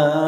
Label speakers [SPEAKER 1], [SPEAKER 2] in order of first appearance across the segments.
[SPEAKER 1] Ah.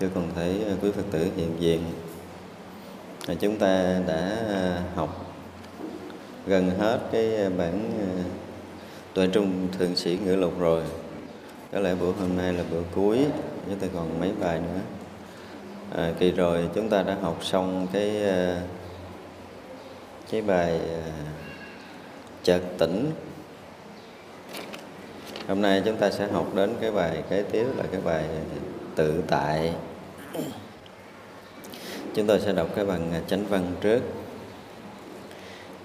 [SPEAKER 1] cho còn thấy ờ, quý Phật tử hiện diện. Chúng ta đã ờ, học gần hết cái ờ, bản tuệ trung thượng sĩ ngữ lục rồi. Có lẽ bữa hôm nay là bữa cuối chúng ta còn mấy bài nữa. À, kỳ rồi chúng ta đã học xong cái cái bài chợt tỉnh. Hôm nay chúng ta sẽ học đến cái bài kế tiếp là cái bài tự tại. Chúng tôi sẽ đọc cái bằng à, chánh văn trước.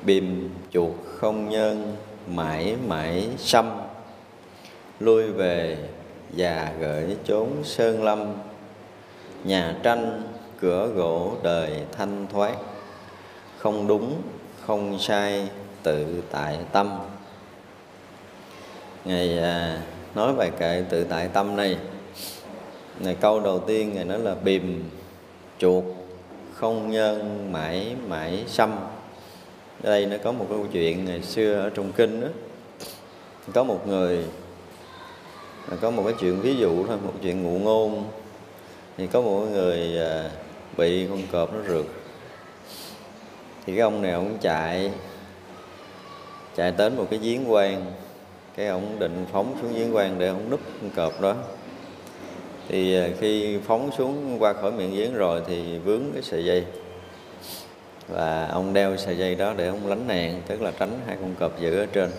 [SPEAKER 1] Bìm chuột không nhân mãi mãi xăm. Lui về già gửi chốn sơn lâm. Nhà tranh, cửa gỗ đời thanh thoát. Không đúng, không sai, tự tại tâm. Ngài à, nói bài kệ tự tại tâm này này, câu đầu tiên Ngài nói là bìm chuột, không nhân, mãi mãi, xăm. Ở đây nó có một câu chuyện ngày xưa ở trong kinh đó. Có một người, có một cái chuyện ví dụ thôi, một chuyện ngụ ngôn. Thì có một người à, bị con cọp nó rượt. Thì cái ông này ông chạy chạy đến một cái giếng quan cái ông định phóng xuống giếng quan để ông núp con cọp đó thì ờ, khi phóng xuống qua khỏi miệng giếng rồi thì vướng cái sợi dây. Và ông đeo sợi dây đó để ông lánh nạn tức là tránh hai con cọp giữ ở trên.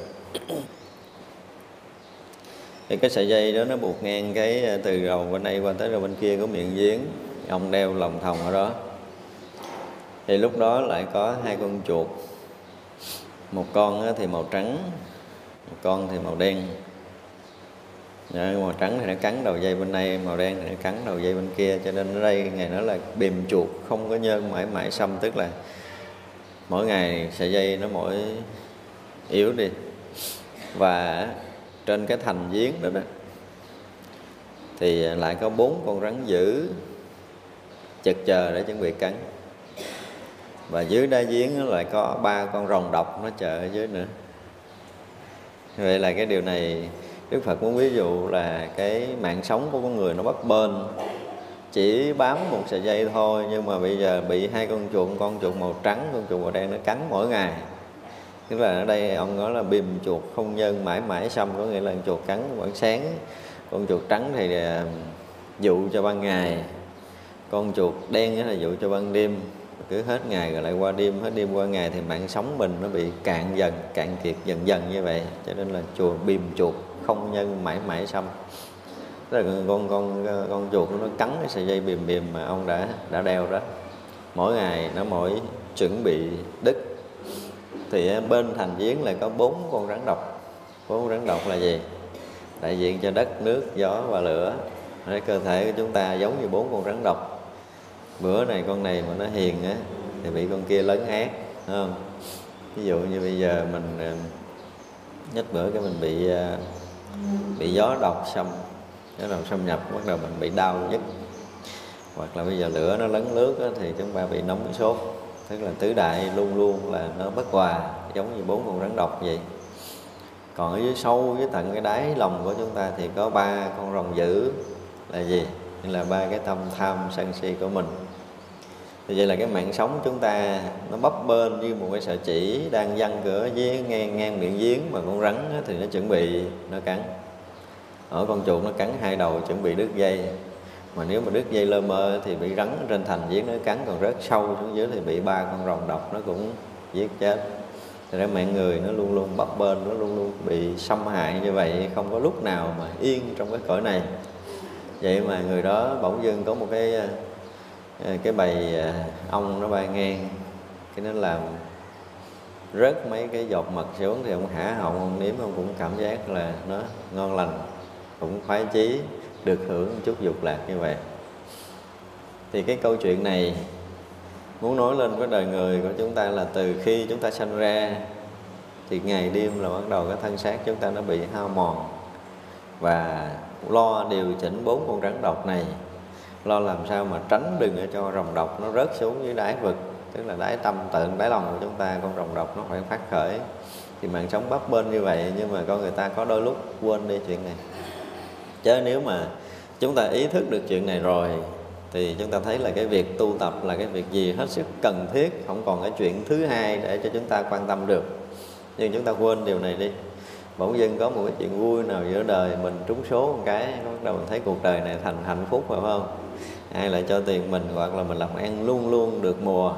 [SPEAKER 1] Thì cái sợi dây đó nó buộc ngang cái ờ, từ đầu bên đây qua tới đầu bên kia của miệng giếng. Ông đeo lòng thòng ở đó. Thì lúc đó lại có hai con chuột. Một con thì màu trắng, một con thì màu đen. Màu trắng thì nó cắn đầu dây bên đây, màu đen thì nó cắn đầu dây bên kia, cho nên ở đây, ngày nó là bìm chuột, không có nhân mãi mãi xâm tức là mỗi ngày sợi dây nó mỗi yếu đi. Và trên cái thành giếng đó đó, thì lại có bốn con rắn dữ chật chờ để chuẩn bị cắn. Và dưới đá giếng lại có ba con rồng độc nó chờ ở dưới nữa. Vậy là cái điều này Đức Phật muốn ví dụ là cái mạng sống của con người nó bất bền, chỉ bám một sợi dây thôi nhưng mà bây giờ bị hai con chuột con chuột màu trắng con chuột màu đen nó cắn mỗi ngày. Tức là ở đây ông nói là bìm chuột không nhân mãi mãi xong có nghĩa là chuột cắn vẫn sáng. Con chuột trắng thì à, dụ cho ban ngày con chuột đen là dụ cho ban đêm cứ hết ngày rồi lại qua đêm, hết đêm qua ngày thì mạng sống mình nó bị cạn dần, cạn kiệt dần dần như vậy. Cho nên là chùa bìm chuột không nhân mãi mãi xong. Tức là con con con chuột nó cắn cái sợi dây bìm bìm mà ông đã đã đeo đó. Mỗi ngày nó mỗi chuẩn bị đứt. Thì bên thành giếng lại có bốn con rắn độc. Bốn rắn độc là gì? Đại diện cho đất, nước, gió và lửa. Cái cơ thể của chúng ta giống như bốn con rắn độc bữa này con này mà nó hiền á thì bị con kia lấn át không? Ví dụ như bây giờ mình ờ, nhất bữa cái mình bị ờ, bị gió độc xâm gió độc xâm nhập bắt đầu mình bị đau nhất. Hoặc là bây giờ lửa nó lấn lướt á, thì chúng ta bị nóng sốt tức là tứ đại luôn luôn là nó bất hòa giống như bốn con rắn độc vậy. Còn ở dưới sâu dưới tận cái đáy lòng của chúng ta thì có ba con rồng dữ là gì? Là ba cái tâm tham sân si của mình thì vậy là cái mạng sống chúng ta, nó bấp bênh như một cái sợi chỉ đang văng cửa với ngang ngang miệng giếng mà con rắn thì nó chuẩn bị, nó cắn. Ở con chuột nó cắn hai đầu chuẩn bị đứt dây. Mà nếu mà đứt dây lơ mơ thì bị rắn trên thành giếng nó cắn, còn rớt sâu xuống dưới thì bị ba con rồng độc nó cũng giết chết. Thì ra mạng người nó luôn luôn bấp bênh, nó luôn luôn bị xâm hại như vậy, không có lúc nào mà yên trong cái cõi này. Vậy mà người đó bỗng dưng có một cái Ờ, cái bầy ong ờ, nó bay ngang, cái nó làm rớt mấy cái giọt mật xuống thì ông hả họng ông nếm ông cũng cảm giác là nó ngon lành, cũng khoái chí, được hưởng chút dục lạc như vậy. Thì cái câu chuyện này muốn nói lên với đời người của chúng ta là từ khi chúng ta sanh ra thì ngày đêm là bắt đầu cái thân xác chúng ta nó bị hao mòn. Và lo điều chỉnh bốn con rắn độc này lo làm sao mà tránh đừng để cho rồng độc nó rớt xuống dưới đáy vực. Tức là đáy tâm tượng, đáy lòng của chúng ta, con rồng độc nó phải phát khởi. Thì mạng sống bấp bên như vậy, nhưng mà con người ta có đôi lúc quên đi chuyện này. Chứ nếu mà chúng ta ý thức được chuyện này rồi, thì chúng ta thấy là cái việc tu tập là cái việc gì hết sức cần thiết. Không còn cái chuyện thứ hai để cho chúng ta quan tâm được. Nhưng chúng ta quên điều này đi. Bỗng dưng có một cái chuyện vui nào giữa đời, mình trúng số một cái, bắt đầu mình thấy cuộc đời này thành hạnh phúc phải không? Ai lại cho tiền mình, hoặc là mình làm ăn luôn luôn được mùa.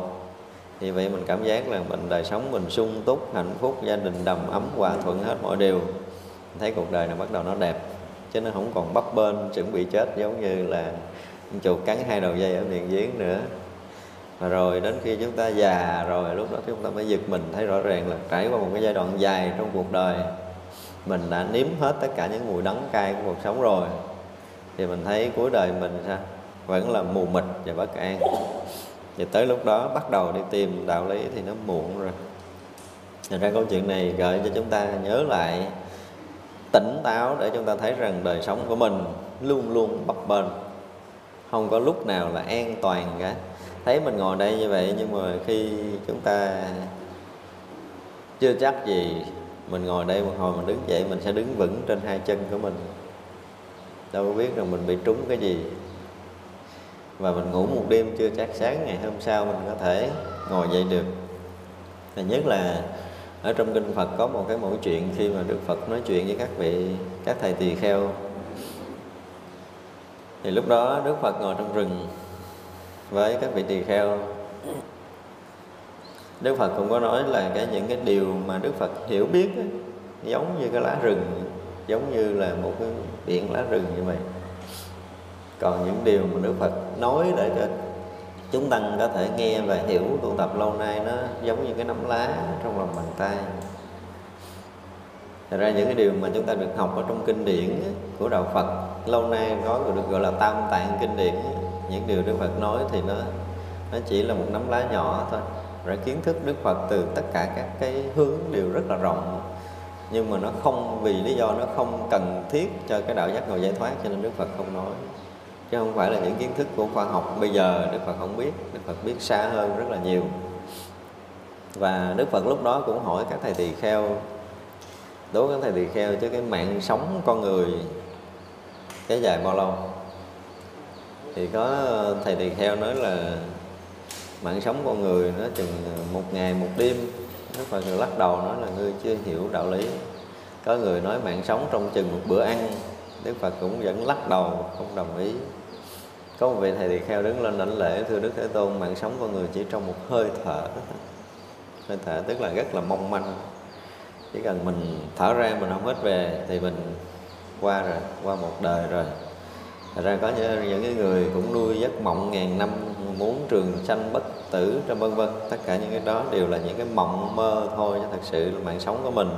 [SPEAKER 1] Thì vậy mình cảm giác là mình, đời sống mình sung túc, hạnh phúc, gia đình đầm ấm, hòa thuận hết mọi điều. Mình thấy cuộc đời này bắt đầu nó đẹp, chứ nó không còn bấp bênh, chuẩn bị chết giống như là chuột cắn hai đầu dây ở miệng giếng nữa. Và rồi đến khi chúng ta già rồi, lúc đó chúng ta mới giật mình, thấy rõ ràng là trải qua một cái giai đoạn dài trong cuộc đời, mình đã nếm hết tất cả những mùi đắng cay của cuộc sống rồi. Thì mình thấy cuối đời mình sao? Vẫn là mù mịt và bất an. Và tới lúc đó bắt đầu đi tìm đạo lý thì nó muộn rồi. Thành ra câu chuyện này gợi cho chúng ta nhớ lại tỉnh táo để chúng ta thấy rằng đời sống của mình luôn luôn bấp bênh. Không có lúc nào là an toàn cả. Thấy mình ngồi đây như vậy nhưng mà khi chúng ta chưa chắc gì, mình ngồi đây một hồi mình đứng dậy mình sẽ đứng vững trên hai chân của mình. Đâu có biết rằng mình bị trúng cái gì và mình ngủ một đêm chưa chắc sáng ngày hôm sau mình có thể ngồi dậy được. Và nhất là ở trong kinh Phật có một cái mẫu chuyện khi mà Đức Phật nói chuyện với các vị các thầy tỳ kheo. Thì lúc đó Đức Phật ngồi trong rừng với các vị tỳ kheo. Đức Phật cũng có nói là cái những cái điều mà Đức Phật hiểu biết ấy, giống như cái lá rừng giống như là một cái biển lá rừng như vậy còn những điều mà Đức Phật nói để cho chúng tăng có thể nghe và hiểu tu tập lâu nay nó giống như cái nắm lá trong lòng bàn tay. Thật ra những cái điều mà chúng ta được học ở trong kinh điển của đạo Phật, lâu nay có được gọi là tam tạng kinh điển những điều Đức Phật nói thì nó nó chỉ là một nắm lá nhỏ thôi. Rồi kiến thức Đức Phật từ tất cả các cái hướng đều rất là rộng. Nhưng mà nó không, vì lý do nó không cần thiết cho cái đạo giác ngộ giải thoát cho nên Đức Phật không nói chứ không phải là những kiến thức của khoa học bây giờ Đức Phật không biết. Đức Phật biết xa hơn rất là nhiều. Và Đức Phật lúc đó cũng hỏi các thầy tỳ kheo đối với các thầy tỳ kheo chứ cái mạng sống con người kéo dài bao lâu? Thì có thầy tỳ kheo nói là mạng sống con người nó chừng một ngày một đêm. Đức Phật lắc đầu nói là ngươi chưa hiểu đạo lý. Có người nói mạng sống trong chừng một bữa ăn. Đức Phật cũng vẫn lắc đầu, không đồng ý có một vị thầy tỳ kheo đứng lên đảnh lễ thưa Đức Thế Tôn mạng sống con người chỉ trong một hơi thở. Hơi thở tức là rất là mong manh. Chỉ cần mình thở ra mình không hết về thì mình qua rồi qua một đời rồi. Thật ra có những, những cái người cũng nuôi giấc mộng ngàn năm muốn trường sanh bất tử trong vân vân. Tất cả những cái đó đều là những cái mộng mơ thôi chứ thật sự là mạng sống của mình.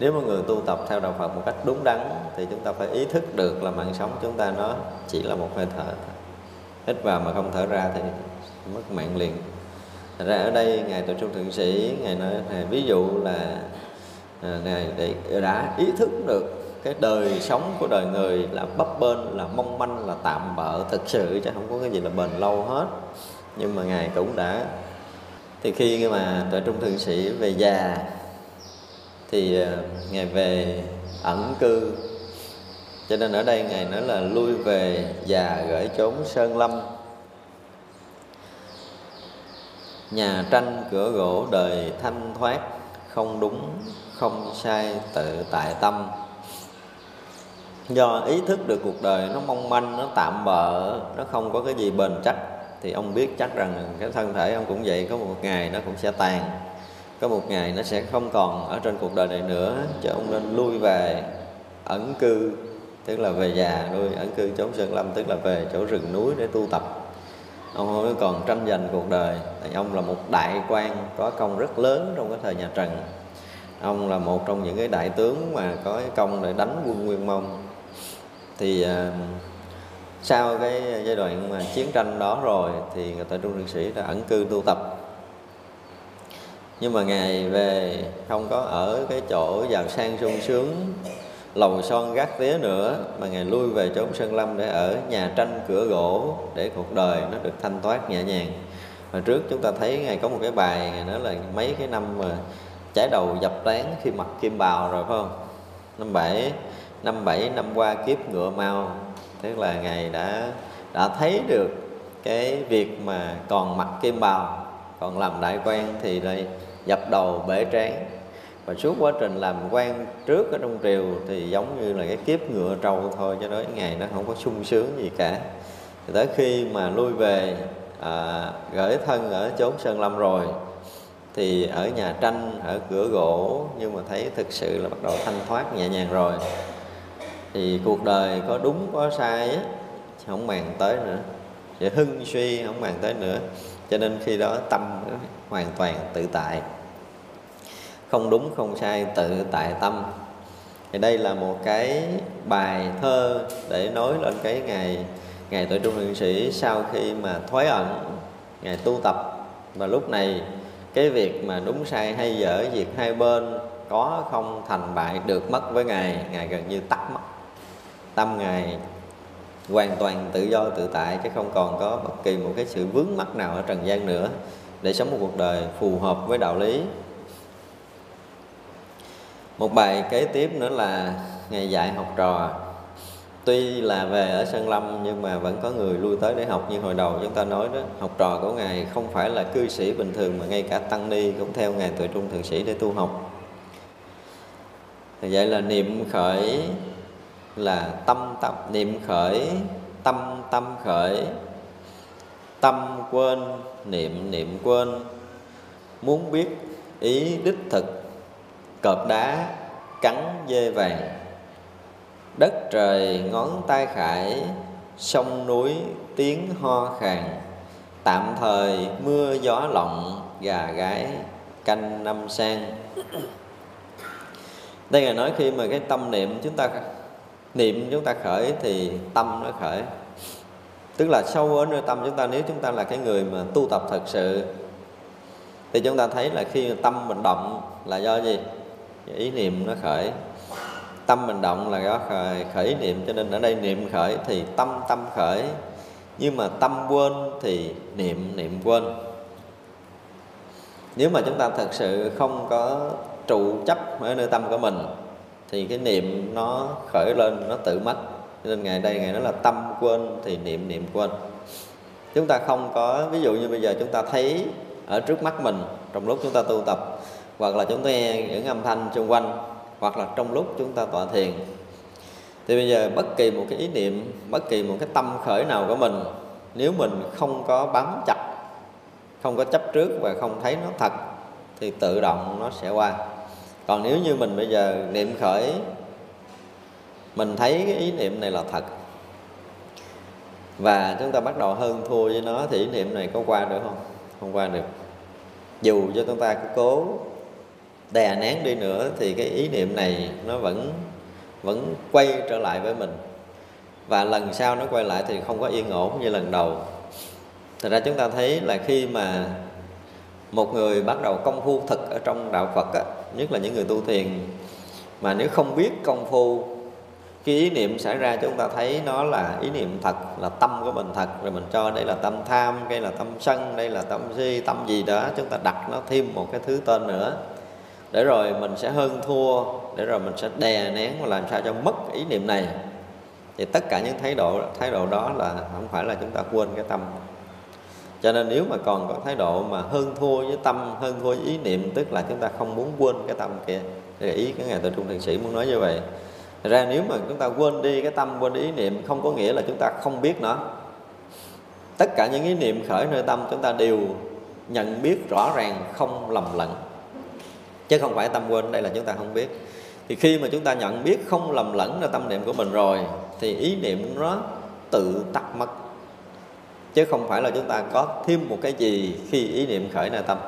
[SPEAKER 1] Nếu mà người tu tập theo đạo Phật một cách đúng đắn thì chúng ta phải ý thức được là mạng sống chúng ta nó chỉ là một hơi thở hít vào mà không thở ra thì mất mạng liền. Thật ra ở đây ngài tổ trung thượng sĩ, ngài nói ngài ví dụ là à, ngài để đã ý thức được cái đời sống của đời người là bấp bênh, là mong manh, là tạm bợ thực sự, chứ không có cái gì là bền lâu hết. Nhưng mà ngài cũng đã, thì khi mà tuệ trung thượng sĩ về già, thì à, ngài về ẩn cư cho nên ở đây ngài nói là lui về già gửi trốn sơn lâm. Nhà tranh cửa gỗ đời thanh thoát, không đúng, không sai, tự tại tâm. Do ý thức được cuộc đời nó mong manh, nó tạm bợ, nó không có cái gì bền chắc, thì ông biết chắc rằng cái thân thể ông cũng vậy, có một ngày nó cũng sẽ tàn. Có một ngày nó sẽ không còn ở trên cuộc đời này nữa, cho ông nên lui về, ẩn cư tức là về già nuôi, ẩn cư chốn sơn lâm, tức là về chỗ rừng núi để tu tập. Ông không còn tranh giành cuộc đời. Thì ông là một đại quan có công rất lớn trong cái thời nhà trần. Ông là một trong những cái đại tướng mà có cái công để đánh quân nguyên mông. Thì à, sau cái giai đoạn mà chiến tranh đó rồi thì người ta trung liệt sĩ đã ẩn cư tu tập. Nhưng mà ngài về không có ở cái chỗ giàu sang sung sướng lầu son gác tía nữa mà ngài lui về chốn sơn lâm để ở nhà tranh cửa gỗ để cuộc đời nó được thanh thoát nhẹ nhàng. Hồi trước chúng ta thấy ngài có một cái bài ngài nói là mấy cái năm mà trái đầu dập tán khi mặc kim bào rồi, phải không? Năm bảy năm bảy, năm qua kiếp ngựa mau. Tức là ngài đã đã thấy được cái việc mà còn mặc kim bào, còn làm đại quan thì đây dập đầu bể trán và suốt quá trình làm quan trước ở trong triều thì giống như là cái kiếp ngựa trâu thôi cho đến ngày nó không có sung sướng gì cả. Thì tới khi mà lui về à, gửi thân ở chốn sơn lâm rồi thì ở nhà tranh ở cửa gỗ nhưng mà thấy thực sự là bắt đầu thanh thoát nhẹ nhàng rồi. Thì cuộc đời có đúng có sai á không màng tới nữa. Sẽ hưng suy không màng tới nữa. Cho nên khi đó tâm hoàn toàn tự tại không đúng, không sai, tự tại tâm. Thì đây là một cái bài thơ để nói lên cái ngày ngày tuổi trung niên sĩ sau khi mà thoái ẩn, ngày tu tập. Và lúc này, cái việc mà đúng sai hay dở việc hai bên có không thành bại được mất với ngài ngài gần như tắt mất. Tâm ngài hoàn toàn tự do tự tại, chứ không còn có bất kỳ một cái sự vướng mắc nào ở trần gian nữa để sống một cuộc đời phù hợp với đạo lý một bài kế tiếp nữa là ngày dạy học trò. Tuy là về ở sơn lâm, nhưng mà vẫn có người lui tới để học như hồi đầu chúng ta nói đó. Học trò của ngài không phải là cư sĩ bình thường, mà ngay cả tăng ni cũng theo ngài tuệ trung thượng sĩ để tu học. Thì vậy là niệm khởi là tâm tâm niệm khởi, tâm tâm khởi. Tâm quên, niệm niệm quên. Muốn biết ý đích thực cọp đá cắn dê vàng. Đất trời ngón tay khải, sông núi tiếng ho khàn tạm thời mưa gió lộng, gà gái canh năm sang. Đây là nói khi mà cái tâm niệm chúng ta niệm chúng ta khởi thì tâm nó khởi. Tức là sâu ở nơi tâm chúng ta, nếu chúng ta là cái người mà tu tập thật sự, thì chúng ta thấy là khi tâm mình động là do gì? Ý niệm nó khởi. Tâm mình động là do khởi, khởi niệm cho nên ở đây niệm khởi thì tâm tâm khởi. Nhưng mà tâm quên thì niệm niệm quên. Nếu mà chúng ta thật sự không có trụ chấp ở nơi tâm của mình thì cái niệm nó khởi lên nó tự mất. Cho nên ngày đây ngày đó là tâm quên thì niệm niệm quên. Chúng ta không có ví dụ như bây giờ chúng ta thấy ở trước mắt mình trong lúc chúng ta tu tập hoặc là chúng ta nghe những âm thanh xung quanh, hoặc là trong lúc chúng ta tọa thiền. Thì bây giờ bất kỳ một cái ý niệm, bất kỳ một cái tâm khởi nào của mình, nếu mình không có bám chặt, không có chấp trước và không thấy nó thật, thì tự động nó sẽ qua. Còn nếu như mình bây giờ niệm khởi, mình thấy cái ý niệm này là thật, và chúng ta bắt đầu hơn thua với nó, thì ý niệm này có qua được không? Không qua được. Dù cho chúng ta cố đè nén đi nữa thì cái ý niệm này nó vẫn vẫn quay trở lại với mình. Và lần sau nó quay lại thì không có yên ổn như lần đầu. Thật ra chúng ta thấy là khi mà một người bắt đầu công phu thực ở trong đạo Phật á, nhất là những người tu thiền mà nếu không biết công phu cái ý niệm xảy ra chúng ta thấy nó là ý niệm thật là tâm của mình thật. Rồi mình cho đây là tâm tham đây là tâm sân đây là tâm si tâm gì đó chúng ta đặt nó thêm một cái thứ tên nữa để rồi mình sẽ hơn thua, để rồi mình sẽ đè nén và làm sao cho mất ý niệm này. Thì tất cả những thái độ thái độ đó là không phải là chúng ta quên cái tâm. Cho nên nếu mà còn có thái độ mà hơn thua với tâm, hơn thua với ý niệm, tức là chúng ta không muốn quên cái tâm kia. Để ý cái ngài tự trung thiền sĩ muốn nói như vậy. Thật ra nếu mà chúng ta quên đi cái tâm, quên đi ý niệm, không có nghĩa là chúng ta không biết nó. Tất cả những ý niệm khởi nơi tâm chúng ta đều nhận biết rõ ràng, không lầm lẫn chứ không phải tâm quên, đây là chúng ta không biết. Thì khi mà chúng ta nhận biết không lầm lẫn ra tâm niệm của mình rồi, thì ý niệm nó tự tắt mất. Chứ không phải là chúng ta có thêm một cái gì khi ý niệm khởi ra tâm.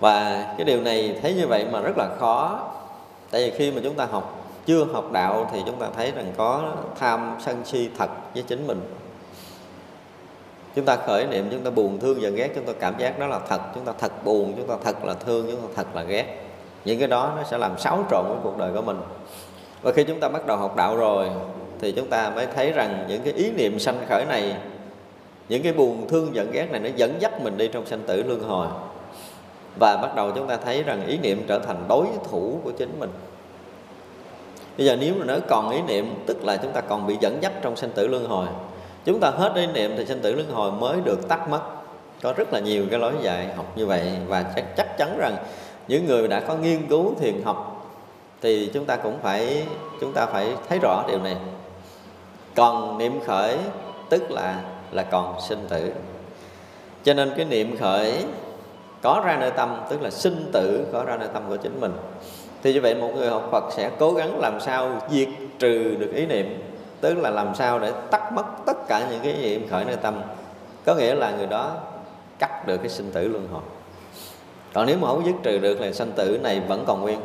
[SPEAKER 1] Và cái điều này thấy như vậy mà rất là khó. Tại vì khi mà chúng ta học, chưa học đạo thì chúng ta thấy rằng có tham sân si thật với chính mình chúng ta khởi niệm, chúng ta buồn thương giận ghét, chúng ta cảm giác đó là thật. Chúng ta thật buồn, chúng ta thật là thương, chúng ta thật là ghét. Những cái đó nó sẽ làm xáo trộn với cuộc đời của mình. Và khi chúng ta bắt đầu học đạo rồi, thì chúng ta mới thấy rằng những cái ý niệm sanh khởi này, những cái buồn thương giận ghét này nó dẫn dắt mình đi trong sanh tử luân hồi. Và bắt đầu chúng ta thấy rằng ý niệm trở thành đối thủ của chính mình. Bây giờ nếu mà nó còn ý niệm, tức là chúng ta còn bị dẫn dắt trong sanh tử luân hồi chúng ta hết ý niệm thì sinh tử luân hồi mới được tắt mất. Có rất là nhiều cái lối dạy học như vậy và chắc chắc chắn rằng những người đã có nghiên cứu thiền học thì chúng ta cũng phải, chúng ta phải thấy rõ điều này. Còn niệm khởi tức là là còn sinh tử. Cho nên cái niệm khởi có ra nơi tâm, tức là sinh tử có ra nơi tâm của chính mình. Thì như vậy một người học Phật sẽ cố gắng làm sao diệt trừ được ý niệm tức là làm sao để tắt mất tất cả những cái gì em khởi nơi tâm. Có nghĩa là người đó cắt được cái sinh tử luân hồi. Còn nếu mà không dứt trừ được là sanh tử này vẫn còn nguyên.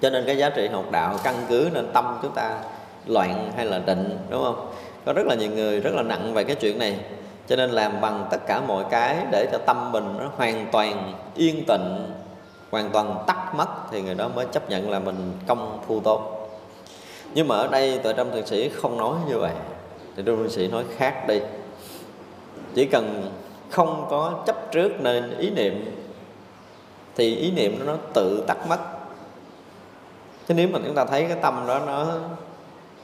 [SPEAKER 1] Cho nên cái giá trị học đạo, căn cứ nên tâm chúng ta loạn hay là định, đúng không? Có rất là nhiều người rất là nặng về cái chuyện này. Cho nên làm bằng tất cả mọi cái để cho tâm mình nó hoàn toàn yên tịnh, hoàn toàn tắt mất thì người đó mới chấp nhận là mình công phu tốt nhưng mà ở đây tuệ tâm thượng sĩ không nói như vậy. Thì trung thượng sĩ nói khác đi. Chỉ cần không có chấp trước nên ý niệm, thì ý niệm nó tự tắt mất. Chứ nếu mà chúng ta thấy cái tâm đó nó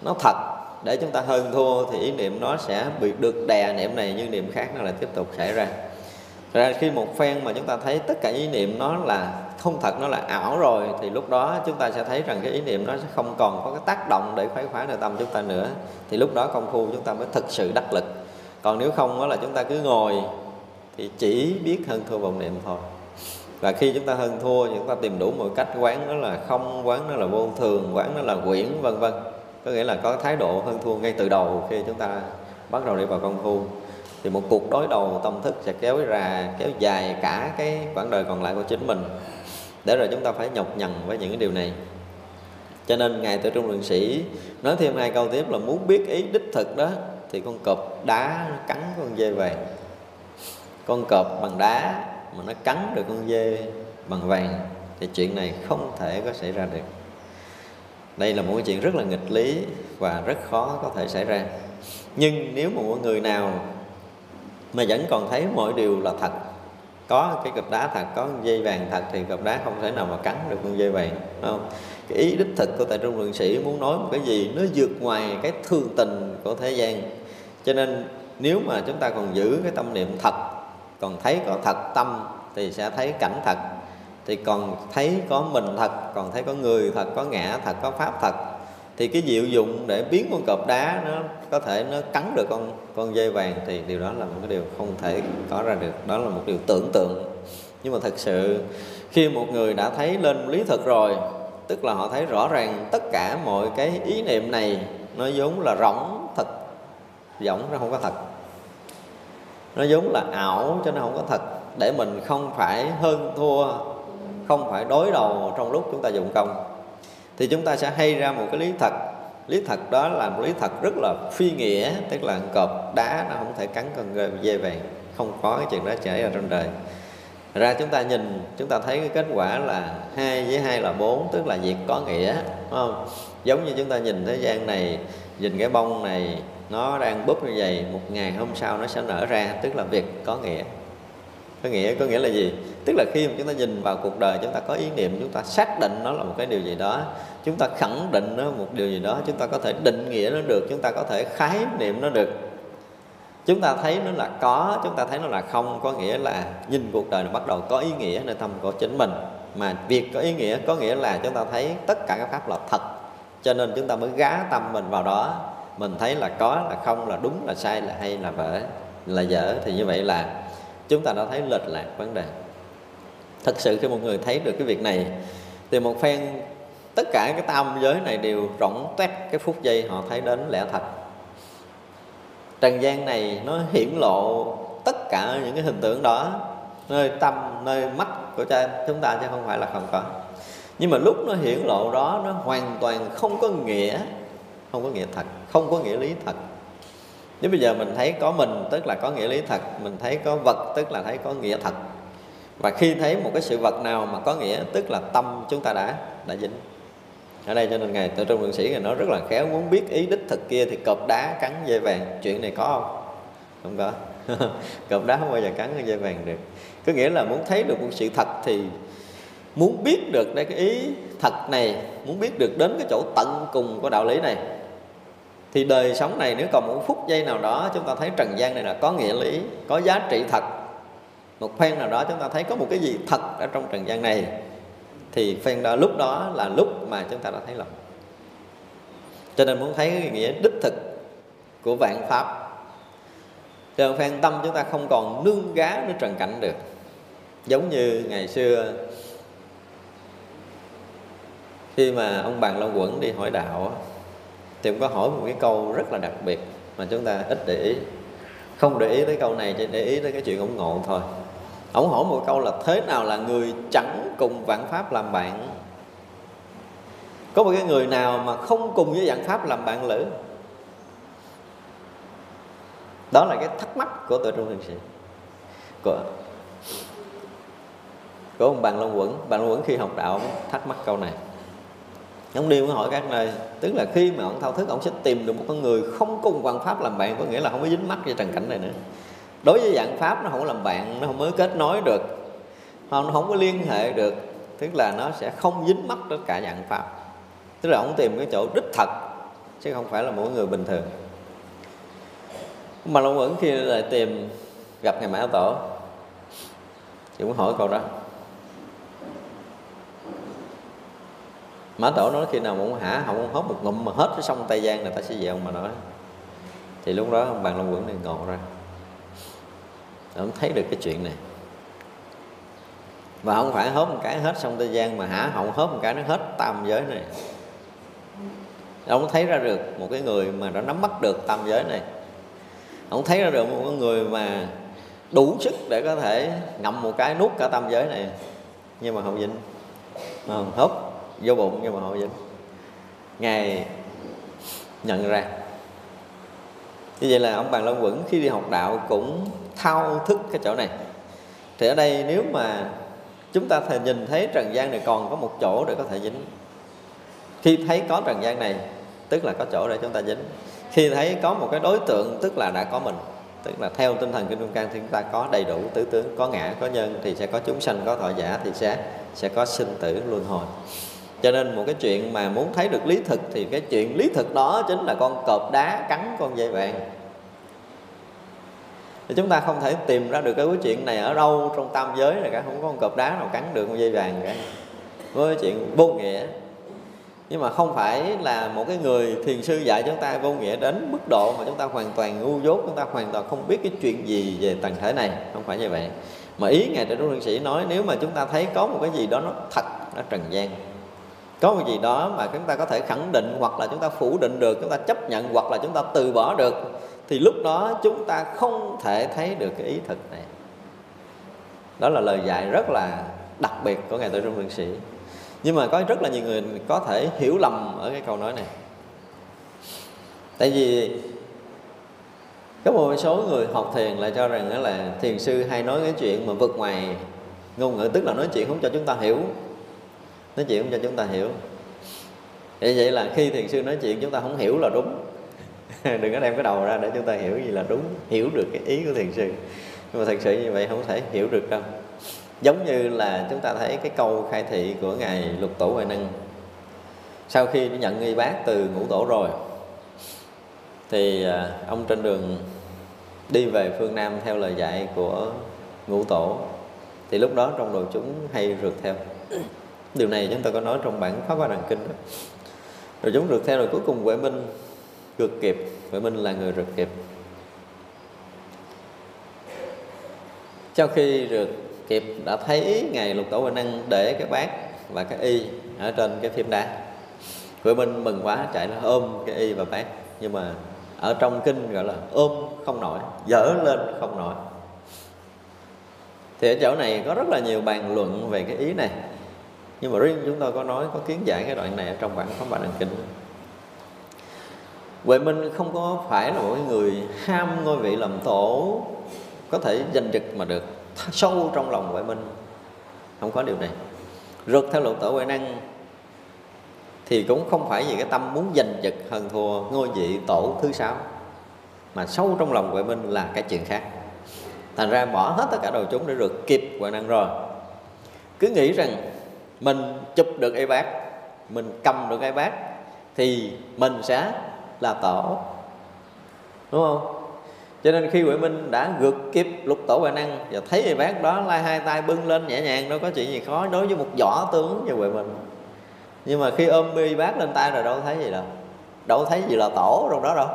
[SPEAKER 1] nó thật, để chúng ta hơn thua thì ý niệm nó sẽ bị được đè niệm này như niệm khác nó lại tiếp tục xảy ra. Ra khi một phen mà chúng ta thấy tất cả ý niệm nó là không thật, nó là ảo rồi. Thì lúc đó chúng ta sẽ thấy rằng cái ý niệm nó sẽ không còn có cái tác động để khuấy khóa nội tâm chúng ta nữa. Thì lúc đó công phu chúng ta mới thực sự đắc lực. Còn nếu không đó là chúng ta cứ ngồi thì chỉ biết hơn thua vọng niệm thôi. Và khi chúng ta hơn thua, chúng ta tìm đủ mọi cách quán nó là không, quán nó là vô thường, quán nó là quyển, vân vân. Có nghĩa là có thái độ hơn thua ngay từ đầu khi chúng ta bắt đầu đi vào công phu. Thì một cuộc đối đầu tâm thức sẽ kéo ra, kéo dài cả cái quãng đời còn lại của chính mình để rồi chúng ta phải nhọc nhằn với những cái điều này. Cho nên ngài tự trung lượng sĩ nói thêm hai câu tiếp là muốn biết ý đích thực đó, thì con cọp đá nó cắn con dê vàng. Con cọp bằng đá mà nó cắn được con dê bằng vàng, thì chuyện này không thể có xảy ra được. Đây là một cái chuyện rất là nghịch lý và rất khó có thể xảy ra. Nhưng nếu mà một người nào mà vẫn còn thấy mọi điều là thật có cái cục đá thật, có dây vàng thật thì cục đá không thể nào mà cắn được con dây vàng đúng không? Cái ý đích thực của tại trung lượng sĩ muốn nói một cái gì? Nó vượt ngoài cái thương tình của thế gian. Cho nên nếu mà chúng ta còn giữ cái tâm niệm thật, còn thấy có thật tâm thì sẽ thấy cảnh thật. Thì còn thấy có mình thật, còn thấy có người thật, có ngã thật, có pháp thật thì cái diệu dụng để biến con cọp đá nó có thể nó cắn được con con dây vàng thì điều đó là một cái điều không thể có ra được. Đó là một điều tưởng tượng. Nhưng mà thật sự, khi một người đã thấy lên lý thực rồi, tức là họ thấy rõ ràng tất cả mọi cái ý niệm này nó giống là rỗng thật rỗng nó không có thật. Nó giống là ảo cho nó không có thật. Để mình không phải hơn thua, không phải đối đầu trong lúc chúng ta dụng công thì chúng ta sẽ hay ra một cái lý thật. Lý thật đó là một lý thật rất là phi nghĩa, tức là cọp đá nó không thể cắn con dê vàng. Không có cái chuyện đó xảy ra trong đời. Ra chúng ta nhìn, chúng ta thấy cái kết quả là hai với hai là bốn, tức là việc có nghĩa đúng không? Giống như chúng ta nhìn thế gian này, nhìn cái bông này, nó đang búp như vậy, một ngày hôm sau nó sẽ nở ra, tức là việc có nghĩa có nghĩa có nghĩa là gì? Tức là khi mà chúng ta nhìn vào cuộc đời, chúng ta có ý niệm, chúng ta xác định nó là một cái điều gì đó, chúng ta khẳng định nó một điều gì đó, chúng ta có thể định nghĩa nó được, chúng ta có thể khái niệm nó được. Chúng ta thấy nó là có, chúng ta thấy nó là không, có nghĩa là nhìn cuộc đời nó bắt đầu có ý nghĩa nơi tâm của chính mình. Mà việc có ý nghĩa, có nghĩa là chúng ta thấy tất cả các pháp là thật. Cho nên chúng ta mới gá tâm mình vào đó. Mình thấy là có, là không, là đúng, là sai, là hay, là vỡ, là dở. Thì như vậy là chúng ta đã thấy lệch lạc vấn đề. Thật sự khi một người thấy được cái việc này, thì một phen tất cả cái tam giới này đều rỗng toét cái phút giây họ thấy đến lẽ thật. Trần gian này nó hiển lộ tất cả những cái hình tượng đó, nơi tâm, nơi mắt của cha chúng ta chứ không phải là không có. Nhưng mà lúc nó hiển lộ đó, nó hoàn toàn không có nghĩa, không có nghĩa thật, không có nghĩa lý thật nếu bây giờ mình thấy có mình, tức là có nghĩa lý thật, mình thấy có vật, tức là thấy có nghĩa thật. Và khi thấy một cái sự vật nào mà có nghĩa, tức là tâm chúng ta đã đã dính. Ở đây cho nên ngài tự trung luận sĩ ngài nói rất là khéo, muốn biết ý đích thực kia thì cọp đá cắn dây vàng, chuyện này có không? Không có. Cọp đá không bao giờ cắn dây vàng được. Có nghĩa là muốn thấy được một sự thật thì muốn biết được đây cái ý thật này, muốn biết được đến cái chỗ tận cùng của đạo lý này thì đời sống này nếu còn một phút giây nào đó chúng ta thấy trần gian này là có nghĩa lý, có giá trị thật. Một phen nào đó chúng ta thấy có một cái gì thật ở trong trần gian này, thì phen đó lúc đó là lúc mà chúng ta đã thấy lòng cho nên muốn thấy cái nghĩa đích thực của vạn pháp, cho phen tâm chúng ta không còn nương gá với trần cảnh được. Giống như ngày xưa, khi mà ông bàn long quẩn đi hỏi đạo thì ông có hỏi một cái câu rất là đặc biệt mà chúng ta ít để ý. Không để ý tới câu này, chỉ để ý tới cái chuyện ủng ngộ thôi. Ông hỏi một câu là thế nào là người chẳng cùng vạn pháp làm bạn? Có một cái người nào mà không cùng với vạn pháp làm bạn lữ đó là cái thắc mắc của tự trung thiền sĩ. Của của ông bạn long quẩn. Bạn long quẩn khi học đạo thắc mắc câu này ông đi mới hỏi các nơi tức là khi mà ông thao thức, ông sẽ tìm được một con người không cùng văn pháp làm bạn, có nghĩa là không có dính mắt với trần cảnh này nữa. Đối với dạng pháp, nó không làm bạn, nó không mới kết nối được, nó không có liên hệ được, tức là nó sẽ không dính mắt tất cả dạng pháp. Tức là ông tìm cái chỗ đích thật, chứ không phải là mỗi người bình thường. Mà long vẫn khi lại tìm gặp ngài mã tổ. Thì cũng hỏi câu đó. Mã tổ nói khi nào mà ông hả, không ông hốt một ngụm mà hết cái sông tây giang là ta sẽ về ông mà nói. Thì lúc đó ông bàn long quẩn này ngộ ra. Ông thấy được cái chuyện này. Và không phải hốt một cái hết sông tây giang mà hả họng hốt một cái nó hết tam giới này. Ông thấy ra được một cái người mà đã nắm bắt được tam giới này. Ông thấy ra được một cái người mà đủ sức để có thể ngậm một cái nuốt cả tam giới này. Nhưng mà không dính. Mà không hốt vô bụng nhưng mà họ dính ngài nhận ra. Như vậy là ông bàn long quẩn khi đi học đạo cũng thao thức cái chỗ này. Thì ở đây nếu mà chúng ta thể nhìn thấy trần gian này còn có một chỗ để có thể dính. Khi thấy có trần gian này, tức là có chỗ để chúng ta dính. Khi thấy có một cái đối tượng, tức là đã có mình, tức là theo tinh thần kinh trung can thì chúng ta có đầy đủ tứ tướng, có ngã, có nhân thì sẽ có chúng sanh, có thọ giả thì sẽ sẽ có sinh tử luân hồi cho nên một cái chuyện mà muốn thấy được lý thực thì cái chuyện lý thực đó chính là con cọp đá cắn con dây vàng. Thì chúng ta không thể tìm ra được cái chuyện này ở đâu, trong tam giới này cả, không có con cọp đá nào cắn được con dây vàng cả. Với chuyện vô nghĩa. Nhưng mà không phải là một cái người thiền sư dạy chúng ta vô nghĩa đến mức độ mà chúng ta hoàn toàn ngu dốt, chúng ta hoàn toàn không biết cái chuyện gì về tầng thể này. Không phải như vậy. Mà ý ngài đại trung sĩ nói, nếu mà chúng ta thấy có một cái gì đó nó thật, nó trần gian có một gì đó mà chúng ta có thể khẳng định hoặc là chúng ta phủ định được, chúng ta chấp nhận hoặc là chúng ta từ bỏ được, thì lúc đó chúng ta không thể thấy được cái ý thực này. Đó là lời dạy rất là đặc biệt của ngài tự trung thượng sĩ. Nhưng mà có rất là nhiều người có thể hiểu lầm ở cái câu nói này. Tại vì có một số người học thiền lại cho rằng đó là thiền sư hay nói cái chuyện mà vượt ngoài ngôn ngữ, tức là nói chuyện không cho chúng ta hiểu nói chuyện cho chúng ta hiểu. Vậy vậy là khi thiền sư nói chuyện, chúng ta không hiểu là đúng. Đừng có đem cái đầu ra để chúng ta hiểu gì là đúng, hiểu được cái ý của thiền sư. Nhưng mà thật sự như vậy không thể hiểu được đâu. Giống như là chúng ta thấy cái câu khai thị của ngài lục tổ huệ năng. Sau khi nhận nghi bác từ ngũ tổ rồi, thì à, ông trên đường đi về phương nam theo lời dạy của ngũ tổ. Thì lúc đó trong đội chúng hay rượt theo điều này chúng ta có nói trong bản pháp hoa đằng kinh đó. Rồi chúng rượt theo rồi cuối cùng huệ minh rượt kịp. Huệ minh là người rượt kịp. Sau khi rượt kịp đã thấy ngài lục tổ huệ năng để cái bát và cái y ở trên cái phim đá. Huệ minh mừng quá, chạy nó ôm cái y và bát. Nhưng mà ở trong kinh gọi là ôm không nổi, dở lên không nổi. Thì ở chỗ này có rất là nhiều bàn luận về cái ý này nhưng mà riêng chúng tôi có nói, có kiến giải cái đoạn này ở trong bản pháp bản đăng kinh. Huệ Minh không có phải là một người ham ngôi vị làm tổ có thể giành giật mà được. Sâu trong lòng Huệ Minh. Không có điều này. Rượt theo luật tổ Huệ Năng thì cũng không phải vì cái tâm muốn giành giật hơn thua ngôi vị tổ thứ sáu, mà sâu trong lòng Huệ Minh là cái chuyện khác. Thành ra bỏ hết tất cả đầu chúng để rượt kịp Huệ Năng rồi. Cứ nghĩ rằng mình chụp được y bát, mình cầm được y bát, thì mình sẽ là tổ. Đúng không? Cho nên khi Huệ Minh đã vượt kịp lục tổ huệ năng và thấy y bát đó, lai hai tay bưng lên nhẹ nhàng, đâu có chuyện gì khó đối với một võ tướng như Huệ Minh. Nhưng mà khi ôm y bát lên tay rồi đâu thấy gì đâu. Đâu thấy gì là tổ trong đó đâu.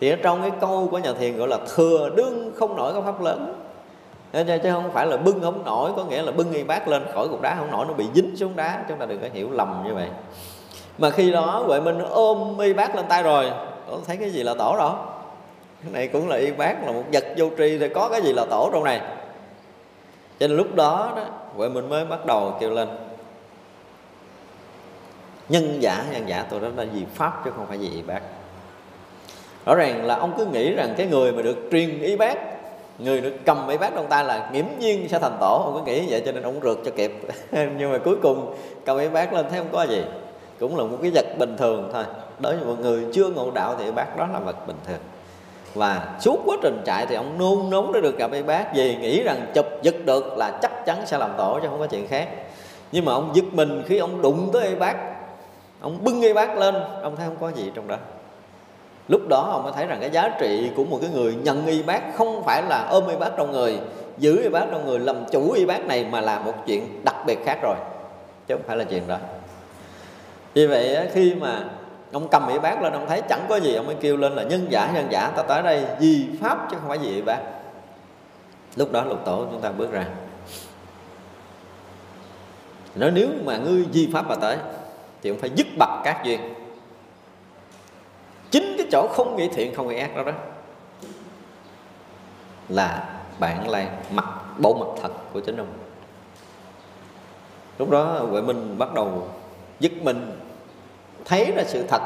[SPEAKER 1] Thì ở trong cái câu của nhà thiền gọi là thừa đương không nổi có pháp lớn chứ không phải là bưng không nổi, có nghĩa là bưng y bát lên khỏi cục đá không nổi, nó bị dính xuống đá chúng ta đừng có hiểu lầm như vậy. Mà khi đó huệ minh ôm y bát lên tay rồi có thấy cái gì là tổ đâu cái này cũng là y bát là một vật vô tri, thì có cái gì là tổ trong này? Cho nên lúc đó đó, huệ minh mới bắt đầu kêu lên, nhân giả nhân giả, tôi đó là gì pháp chứ không phải gì y bát rõ ràng là ông cứ nghĩ rằng cái người mà được truyền y bát người được cầm mấy bát trong tay là nghiễm nhiên sẽ thành tổ. Ông cứ nghĩ vậy cho nên ông rượt cho kịp. Nhưng mà cuối cùng cầm mấy bát lên thấy không có gì. Cũng là một cái vật bình thường thôi. Đối với một người chưa ngộ đạo thì bác đó là vật bình thường. Và suốt quá trình chạy thì ông nôn nóng để được gặp mấy bác vì nghĩ rằng chụp giật được là chắc chắn sẽ làm tổ chứ không có chuyện khác. Nhưng mà ông giật mình khi ông đụng tới ấy bác. Ông bưng ấy bác lên. Ông thấy không có gì trong đó lúc đó ông mới thấy rằng cái giá trị của một cái người nhận y bác không phải là ôm y bác trong người, giữ y bác trong người, làm chủ y bác này mà là một chuyện đặc biệt khác rồi. Chứ không phải là chuyện đó. Vì vậy khi mà ông cầm y bác lên, ông thấy chẳng có gì, ông mới kêu lên là nhân giả nhân giả, ta tới đây vì pháp chứ không phải vì y bác. Lúc đó lục tổ chúng ta bước ra. Nói nếu mà ngươi di pháp mà tới thì ông phải dứt bật các duyên chính cái chỗ không nghĩ thiện, không nghĩ ác đó đó là bạn là mặt, bộ mặt thật của chính ông. Lúc đó huệ minh bắt đầu dứt mình, thấy ra sự thật.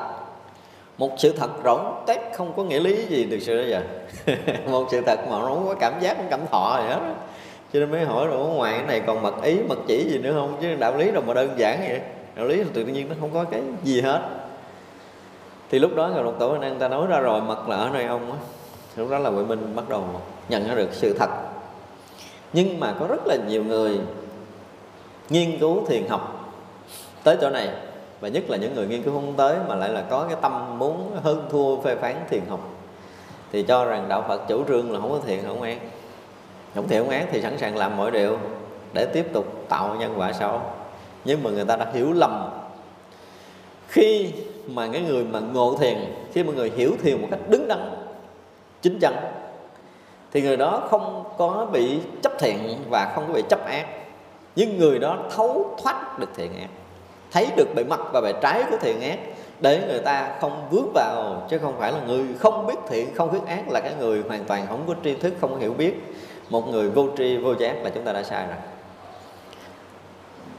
[SPEAKER 1] Một sự thật rỗng tét, không có nghĩa lý gì từ xưa đến giờ. Một sự thật mà nó không có cảm giác không cảm thọ gì hết cho nên mới hỏi rồi ngoài cái này còn mật ý mật chỉ gì nữa không? Chứ đạo lý đâu mà đơn giản vậy. Đạo lý tự nhiên nó không có cái gì hết thì lúc đó ngài lục tổ anh ta nói ra rồi mật là ở nơi ông á. Lúc đó là huệ minh bắt đầu nhận ra được sự thật. Nhưng mà có rất là nhiều người nghiên cứu thiền học tới chỗ này, và nhất là những người nghiên cứu không tới mà lại là có cái tâm muốn hơn thua phê phán thiền học, thì cho rằng đạo Phật chủ trương là không có thiện không ác không thiện không ác thì sẵn sàng làm mọi điều để tiếp tục tạo nhân quả xấu nhưng mà người ta đã hiểu lầm. Khi mà cái người mà ngộ thiền, khi mà người hiểu thiền một cách đứng đắn, chính chắn, thì người đó không có bị chấp thiện và không có bị chấp ác. Nhưng người đó thấu thoát được thiện ác, thấy được bề mặt và bề trái của thiện ác, để người ta không vướng vào, chứ không phải là người không biết thiện, không biết ác là cái người hoàn toàn không có tri thức, không có hiểu biết. Một người vô tri, vô giác là chúng ta đã sai rồi.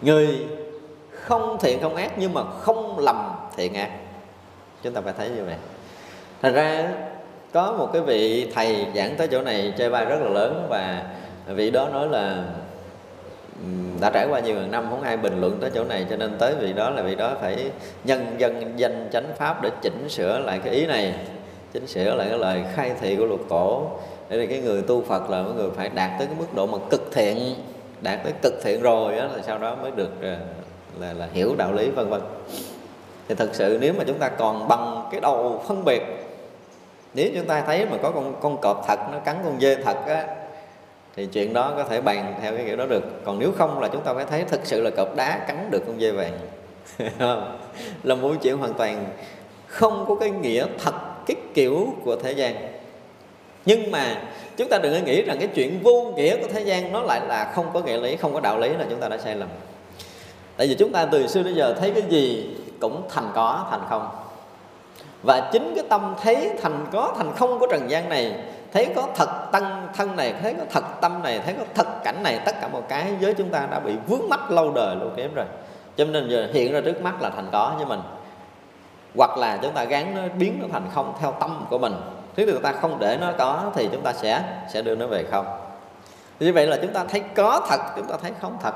[SPEAKER 1] Người không thiện, không ác nhưng mà không lầm thiện ác chúng ta phải thấy như vậy thành ra có một cái vị thầy giảng tới chỗ này chơi vai rất là lớn và vị đó nói là đã trải qua nhiều năm không ai bình luận tới chỗ này cho nên tới vị đó là vị đó phải nhân dân danh chánh pháp để chỉnh sửa lại cái ý này chỉnh sửa lại cái lời khai thị của luật tổ để là cái người tu Phật là mọi người phải đạt tới cái mức độ mà cực thiện đạt tới cực thiện rồi đó, là sau đó mới được ờ, là, là hiểu đạo lý vân vân thì thật sự nếu mà chúng ta còn bằng cái đầu phân biệt, nếu chúng ta thấy mà có con con cọp thật, nó cắn con dê thật á, thì chuyện đó có thể bàn theo cái kiểu đó được. Còn nếu không là chúng ta phải thấy thực sự là cọp đá cắn được con dê vàng. Là một chuyện hoàn toàn không có cái nghĩa thật, cái kiểu của thế gian. Nhưng mà chúng ta đừng có nghĩ rằng cái chuyện vô nghĩa của thế gian nó lại là không có nghĩa lý, không có đạo lý là chúng ta đã sai lầm. Tại vì chúng ta từ xưa đến giờ thấy cái gì cũng thành có, thành không. Và chính cái tâm thấy thành có, thành không của trần gian này, thấy có thật tăng thân này, thấy có thật tâm này, thấy có thật cảnh này, tất cả một cái với chúng ta đã bị vướng mắc lâu đời lâu kém rồi. Cho nên giờ hiện ra trước mắt là thành có với mình. Hoặc là chúng ta gán nó, biến nó thành không theo tâm của mình. Nếu chúng ta không để nó có thì chúng ta sẽ sẽ đưa nó về không. Như vậy là chúng ta thấy có thật, chúng ta thấy không thật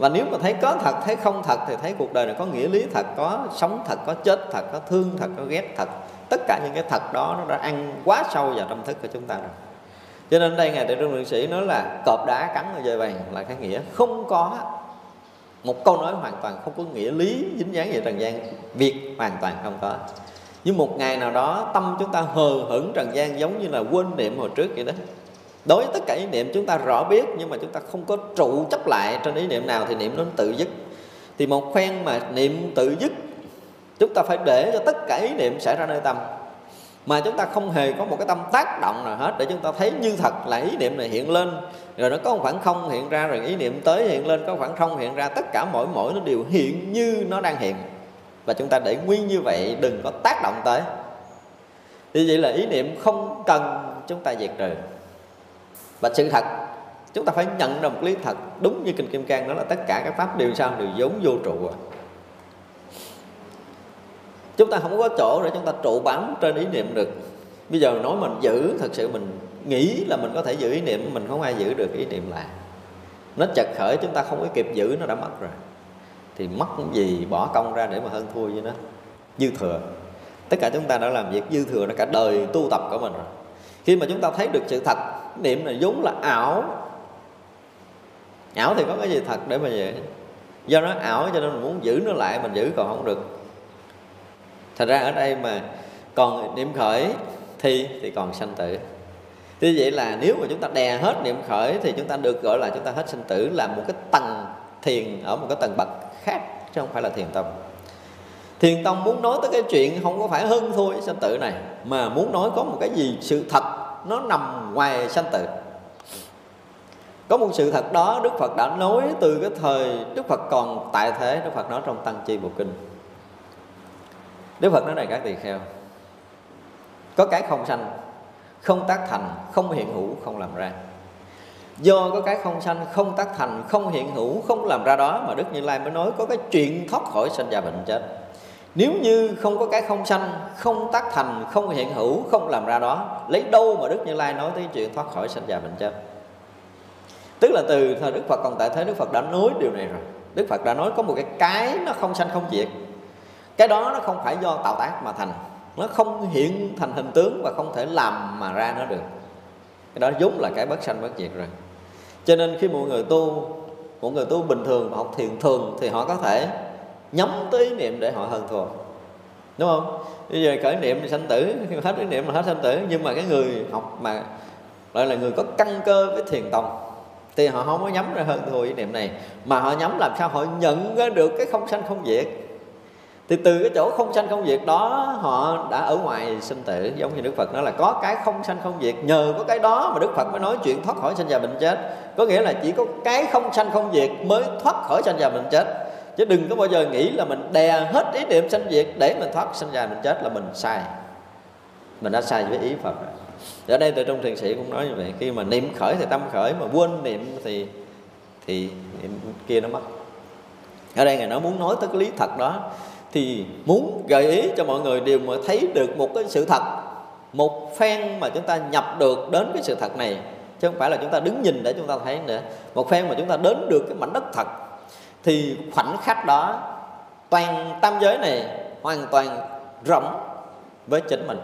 [SPEAKER 1] và nếu mà thấy có thật, thấy không thật thì thấy cuộc đời này có nghĩa lý thật, có sống thật, có chết thật, có thương thật, có ghét thật. Tất cả những cái thật đó nó đã ăn quá sâu vào tâm thức của chúng ta rồi. Cho nên đây ngài đại trung lượng sĩ nói là cọp đá cắn ở dây vàng là cái nghĩa không có. Một câu nói hoàn toàn không có nghĩa lý, dính dáng về trần gian, việc hoàn toàn không có. Nhưng một ngày nào đó tâm chúng ta hờ hững trần gian giống như là quên niệm hồi trước vậy đó đối với tất cả ý niệm chúng ta rõ biết nhưng mà chúng ta không có trụ chấp lại trên ý niệm nào thì niệm nó tự dứt. Thì một khoen mà niệm tự dứt, chúng ta phải để cho tất cả ý niệm xảy ra nơi tâm. Mà chúng ta không hề có một cái tâm tác động nào hết để chúng ta thấy như thật là ý niệm này hiện lên. Rồi nó có một khoảng không hiện ra, rồi ý niệm tới hiện lên, có khoảng không hiện ra, tất cả mỗi mỗi nó đều hiện như nó đang hiện. Và chúng ta để nguyên như vậy, đừng có tác động tới. Thì vậy là ý niệm không cần chúng ta diệt trừ và sự thật, chúng ta phải nhận ra một lý thật đúng như kinh kim cang, đó là tất cả các pháp đều sao đều giống vô trụ à. chúng ta không có chỗ để chúng ta trụ bám trên ý niệm được. Bây giờ nói mình giữ, thật sự mình nghĩ là mình có thể giữ ý niệm, mình không ai giữ được ý niệm lại. Nó chật khởi, chúng ta không có kịp giữ, nó đã mất rồi. Thì mất cái gì, bỏ công ra để mà hơn thua với nó? Dư thừa. Tất cả chúng ta đã làm việc dư thừa, nó cả đời tu tập của mình rồi khi mà chúng ta thấy được sự thật, niệm này vốn là ảo. Ảo thì có cái gì thật để mà vậy do nó ảo cho nên mình muốn giữ nó lại, mình giữ còn không được. Thật ra ở đây mà còn niệm khởi thì thì còn sanh tử. Như vậy là nếu mà chúng ta đè hết niệm khởi thì chúng ta được gọi là chúng ta hết sinh tử là một cái tầng thiền ở một cái tầng bậc khác, chứ không phải là thiền tông thiền tông muốn nói tới cái chuyện không có phải hơn thôi, sanh tử này, mà muốn nói có một cái gì sự thật, nó nằm ngoài sanh tử. Có một sự thật đó đức phật đã nói từ cái thời đức phật còn tại thế, đức phật nói trong tăng chi bộ kinh. Đức phật nói này, các tỳ kheo, có cái không sanh, không tác thành, không hiện hữu, không làm ra. Do có cái không sanh, không tác thành, không hiện hữu, không làm ra đó mà đức như lai mới nói có cái chuyện thoát khỏi sanh già bệnh chết nếu như không có cái không sanh, không tác thành, không hiện hữu, không làm ra đó, lấy đâu mà đức như lai nói tới chuyện thoát khỏi sanh già bệnh chết? Tức là từ thời đức phật, còn tại thế đức phật đã nói điều này rồi. Đức phật đã nói có một cái cái nó không sanh không diệt. Cái đó nó không phải do tạo tác mà thành. Nó không hiện thành hình tướng và không thể làm mà ra nó được. Cái đó vốn là cái bất sanh bất diệt rồi. Cho nên khi một người tu, một người tu bình thường mà học thiền thường thì họ có thể nhắm tới ý niệm để họ hơn thua đúng không? Bây giờ khởi niệm sanh tử, hết ý niệm là hết sanh tử. Nhưng mà cái người học mà gọi là người có căn cơ với thiền tông, thì họ không có nhắm ra hơn thua ý niệm này. Mà họ nhắm làm sao họ nhận ra được cái không sanh không diệt. Thì từ cái chỗ không sanh không diệt đó, họ đã ở ngoài sinh tử. Giống như đức phật nói là có cái không sanh không diệt, nhờ có cái đó mà đức phật mới nói chuyện thoát khỏi sanh già bệnh chết. Có nghĩa là chỉ có cái không sanh không diệt mới thoát khỏi sanh già bệnh chết chứ đừng có bao giờ nghĩ là mình đè hết ý niệm sanh diệt để mình thoát sanh già mình chết là mình sai. Mình đã sai với ý phật rồi. Ở đây từ trong thiền sĩ cũng nói như vậy, khi mà niệm khởi thì tâm khởi, mà quên niệm thì thì niệm kia nó mất. Ở đây ngài nói muốn nói tới cái lý thật đó, thì muốn gợi ý cho mọi người đều mà thấy được một cái sự thật, một phen mà chúng ta nhập được đến cái sự thật này. Chứ không phải là chúng ta đứng nhìn để chúng ta thấy nữa. Một phen mà chúng ta đến được cái mảnh đất thật thì khoảnh khắc đó, toàn tam giới này hoàn toàn rộng với chính mình.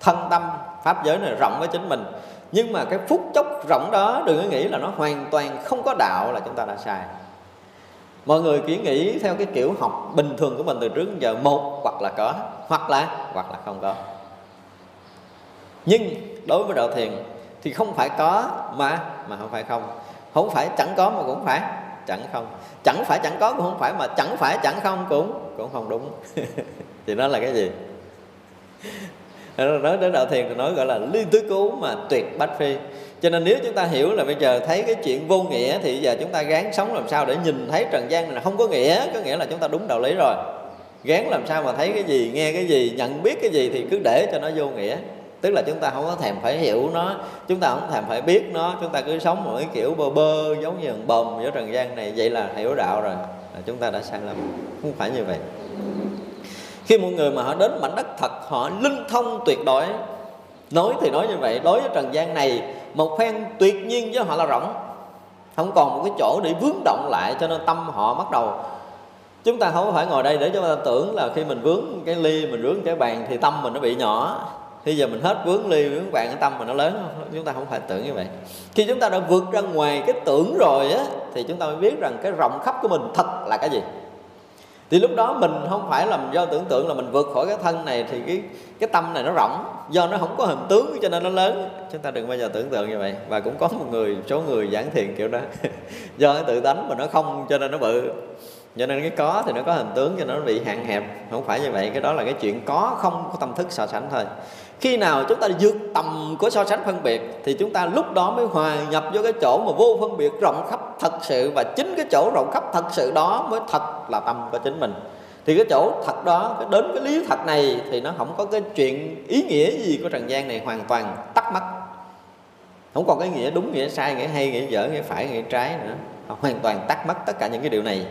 [SPEAKER 1] Thân tâm pháp giới này rộng với chính mình. Nhưng mà cái phút chốc rộng đó, đừng có nghĩ là nó hoàn toàn không có đạo là chúng ta đã sai. Mọi người chỉ nghĩ theo cái kiểu học bình thường của mình từ trước giờ, một hoặc là có, hoặc là hoặc là không có. Nhưng đối với đạo thiền thì không phải có mà mà không phải không. Không phải chẳng có mà cũng phải chẳng không? Chẳng phải chẳng có cũng không phải mà chẳng phải chẳng không cũng cũng không đúng. Thì nó là cái gì? Nói đến đạo thiền thì nói gọi là ly tứ cứu mà tuyệt bách phi. Cho nên nếu chúng ta hiểu là bây giờ thấy cái chuyện vô nghĩa thì giờ chúng ta gán sống làm sao để nhìn thấy trần gian này là không có nghĩa có nghĩa là chúng ta đúng đạo lý rồi. Gán làm sao mà thấy cái gì, nghe cái gì, nhận biết cái gì thì cứ để cho nó vô nghĩa tức là chúng ta không có thèm phải hiểu nó, chúng ta không thèm phải biết nó, chúng ta cứ sống một cái kiểu bơ bơ giống như bầm giữa trần gian này. Vậy là hiểu đạo rồi. Là chúng ta đã sai lầm. Không phải như vậy. Khi một người mà họ đến mảnh đất thật, họ linh thông tuyệt đối. Nói thì nói như vậy. Đối với trần gian này, một phen tuyệt nhiên với họ là rỗng. Không còn một cái chỗ để vướng động lại, cho nên tâm họ bắt đầu. Chúng ta không phải ngồi đây để chúng ta tưởng là khi mình vướng cái ly, mình vướng cái bàn thì tâm mình nó bị nhỏ bây giờ mình hết vướng ly, vướng bạn cái tâm mà nó lớn không chúng ta không phải tưởng như vậy. Khi chúng ta đã vượt ra ngoài cái tưởng rồi á, thì chúng ta mới biết rằng cái rộng khắp của mình thật là cái gì. Thì lúc đó mình không phải là do tưởng tượng là mình vượt khỏi cái thân này thì cái cái tâm này nó rộng. Do nó không có hình tướng cho nên nó lớn. Chúng ta đừng bao giờ tưởng tượng như vậy. Và cũng có một người, số người giảng thiền kiểu đó. Do cái tự tánh mà nó không cho nên nó bự. Cho nên cái có thì nó có hình tướng cho nó bị hạn hẹp. Không phải như vậy. Cái đó là cái chuyện có, không có tâm thức so sánh thôi khi nào chúng ta vượt tầm của so sánh phân biệt, thì chúng ta lúc đó mới hòa nhập vô cái chỗ mà vô phân biệt rộng khắp thật sự. Và chính cái chỗ rộng khắp thật sự đó mới thật là tâm của chính mình. Thì cái chỗ thật đó, cái đến cái lý thật này thì nó không có cái chuyện ý nghĩa gì của trần gian này hoàn toàn tắt mất không còn cái nghĩa đúng, nghĩa sai, nghĩa hay, nghĩa dở, nghĩa phải, nghĩa trái nữa. Hoàn toàn tắt mất tất cả những cái điều này.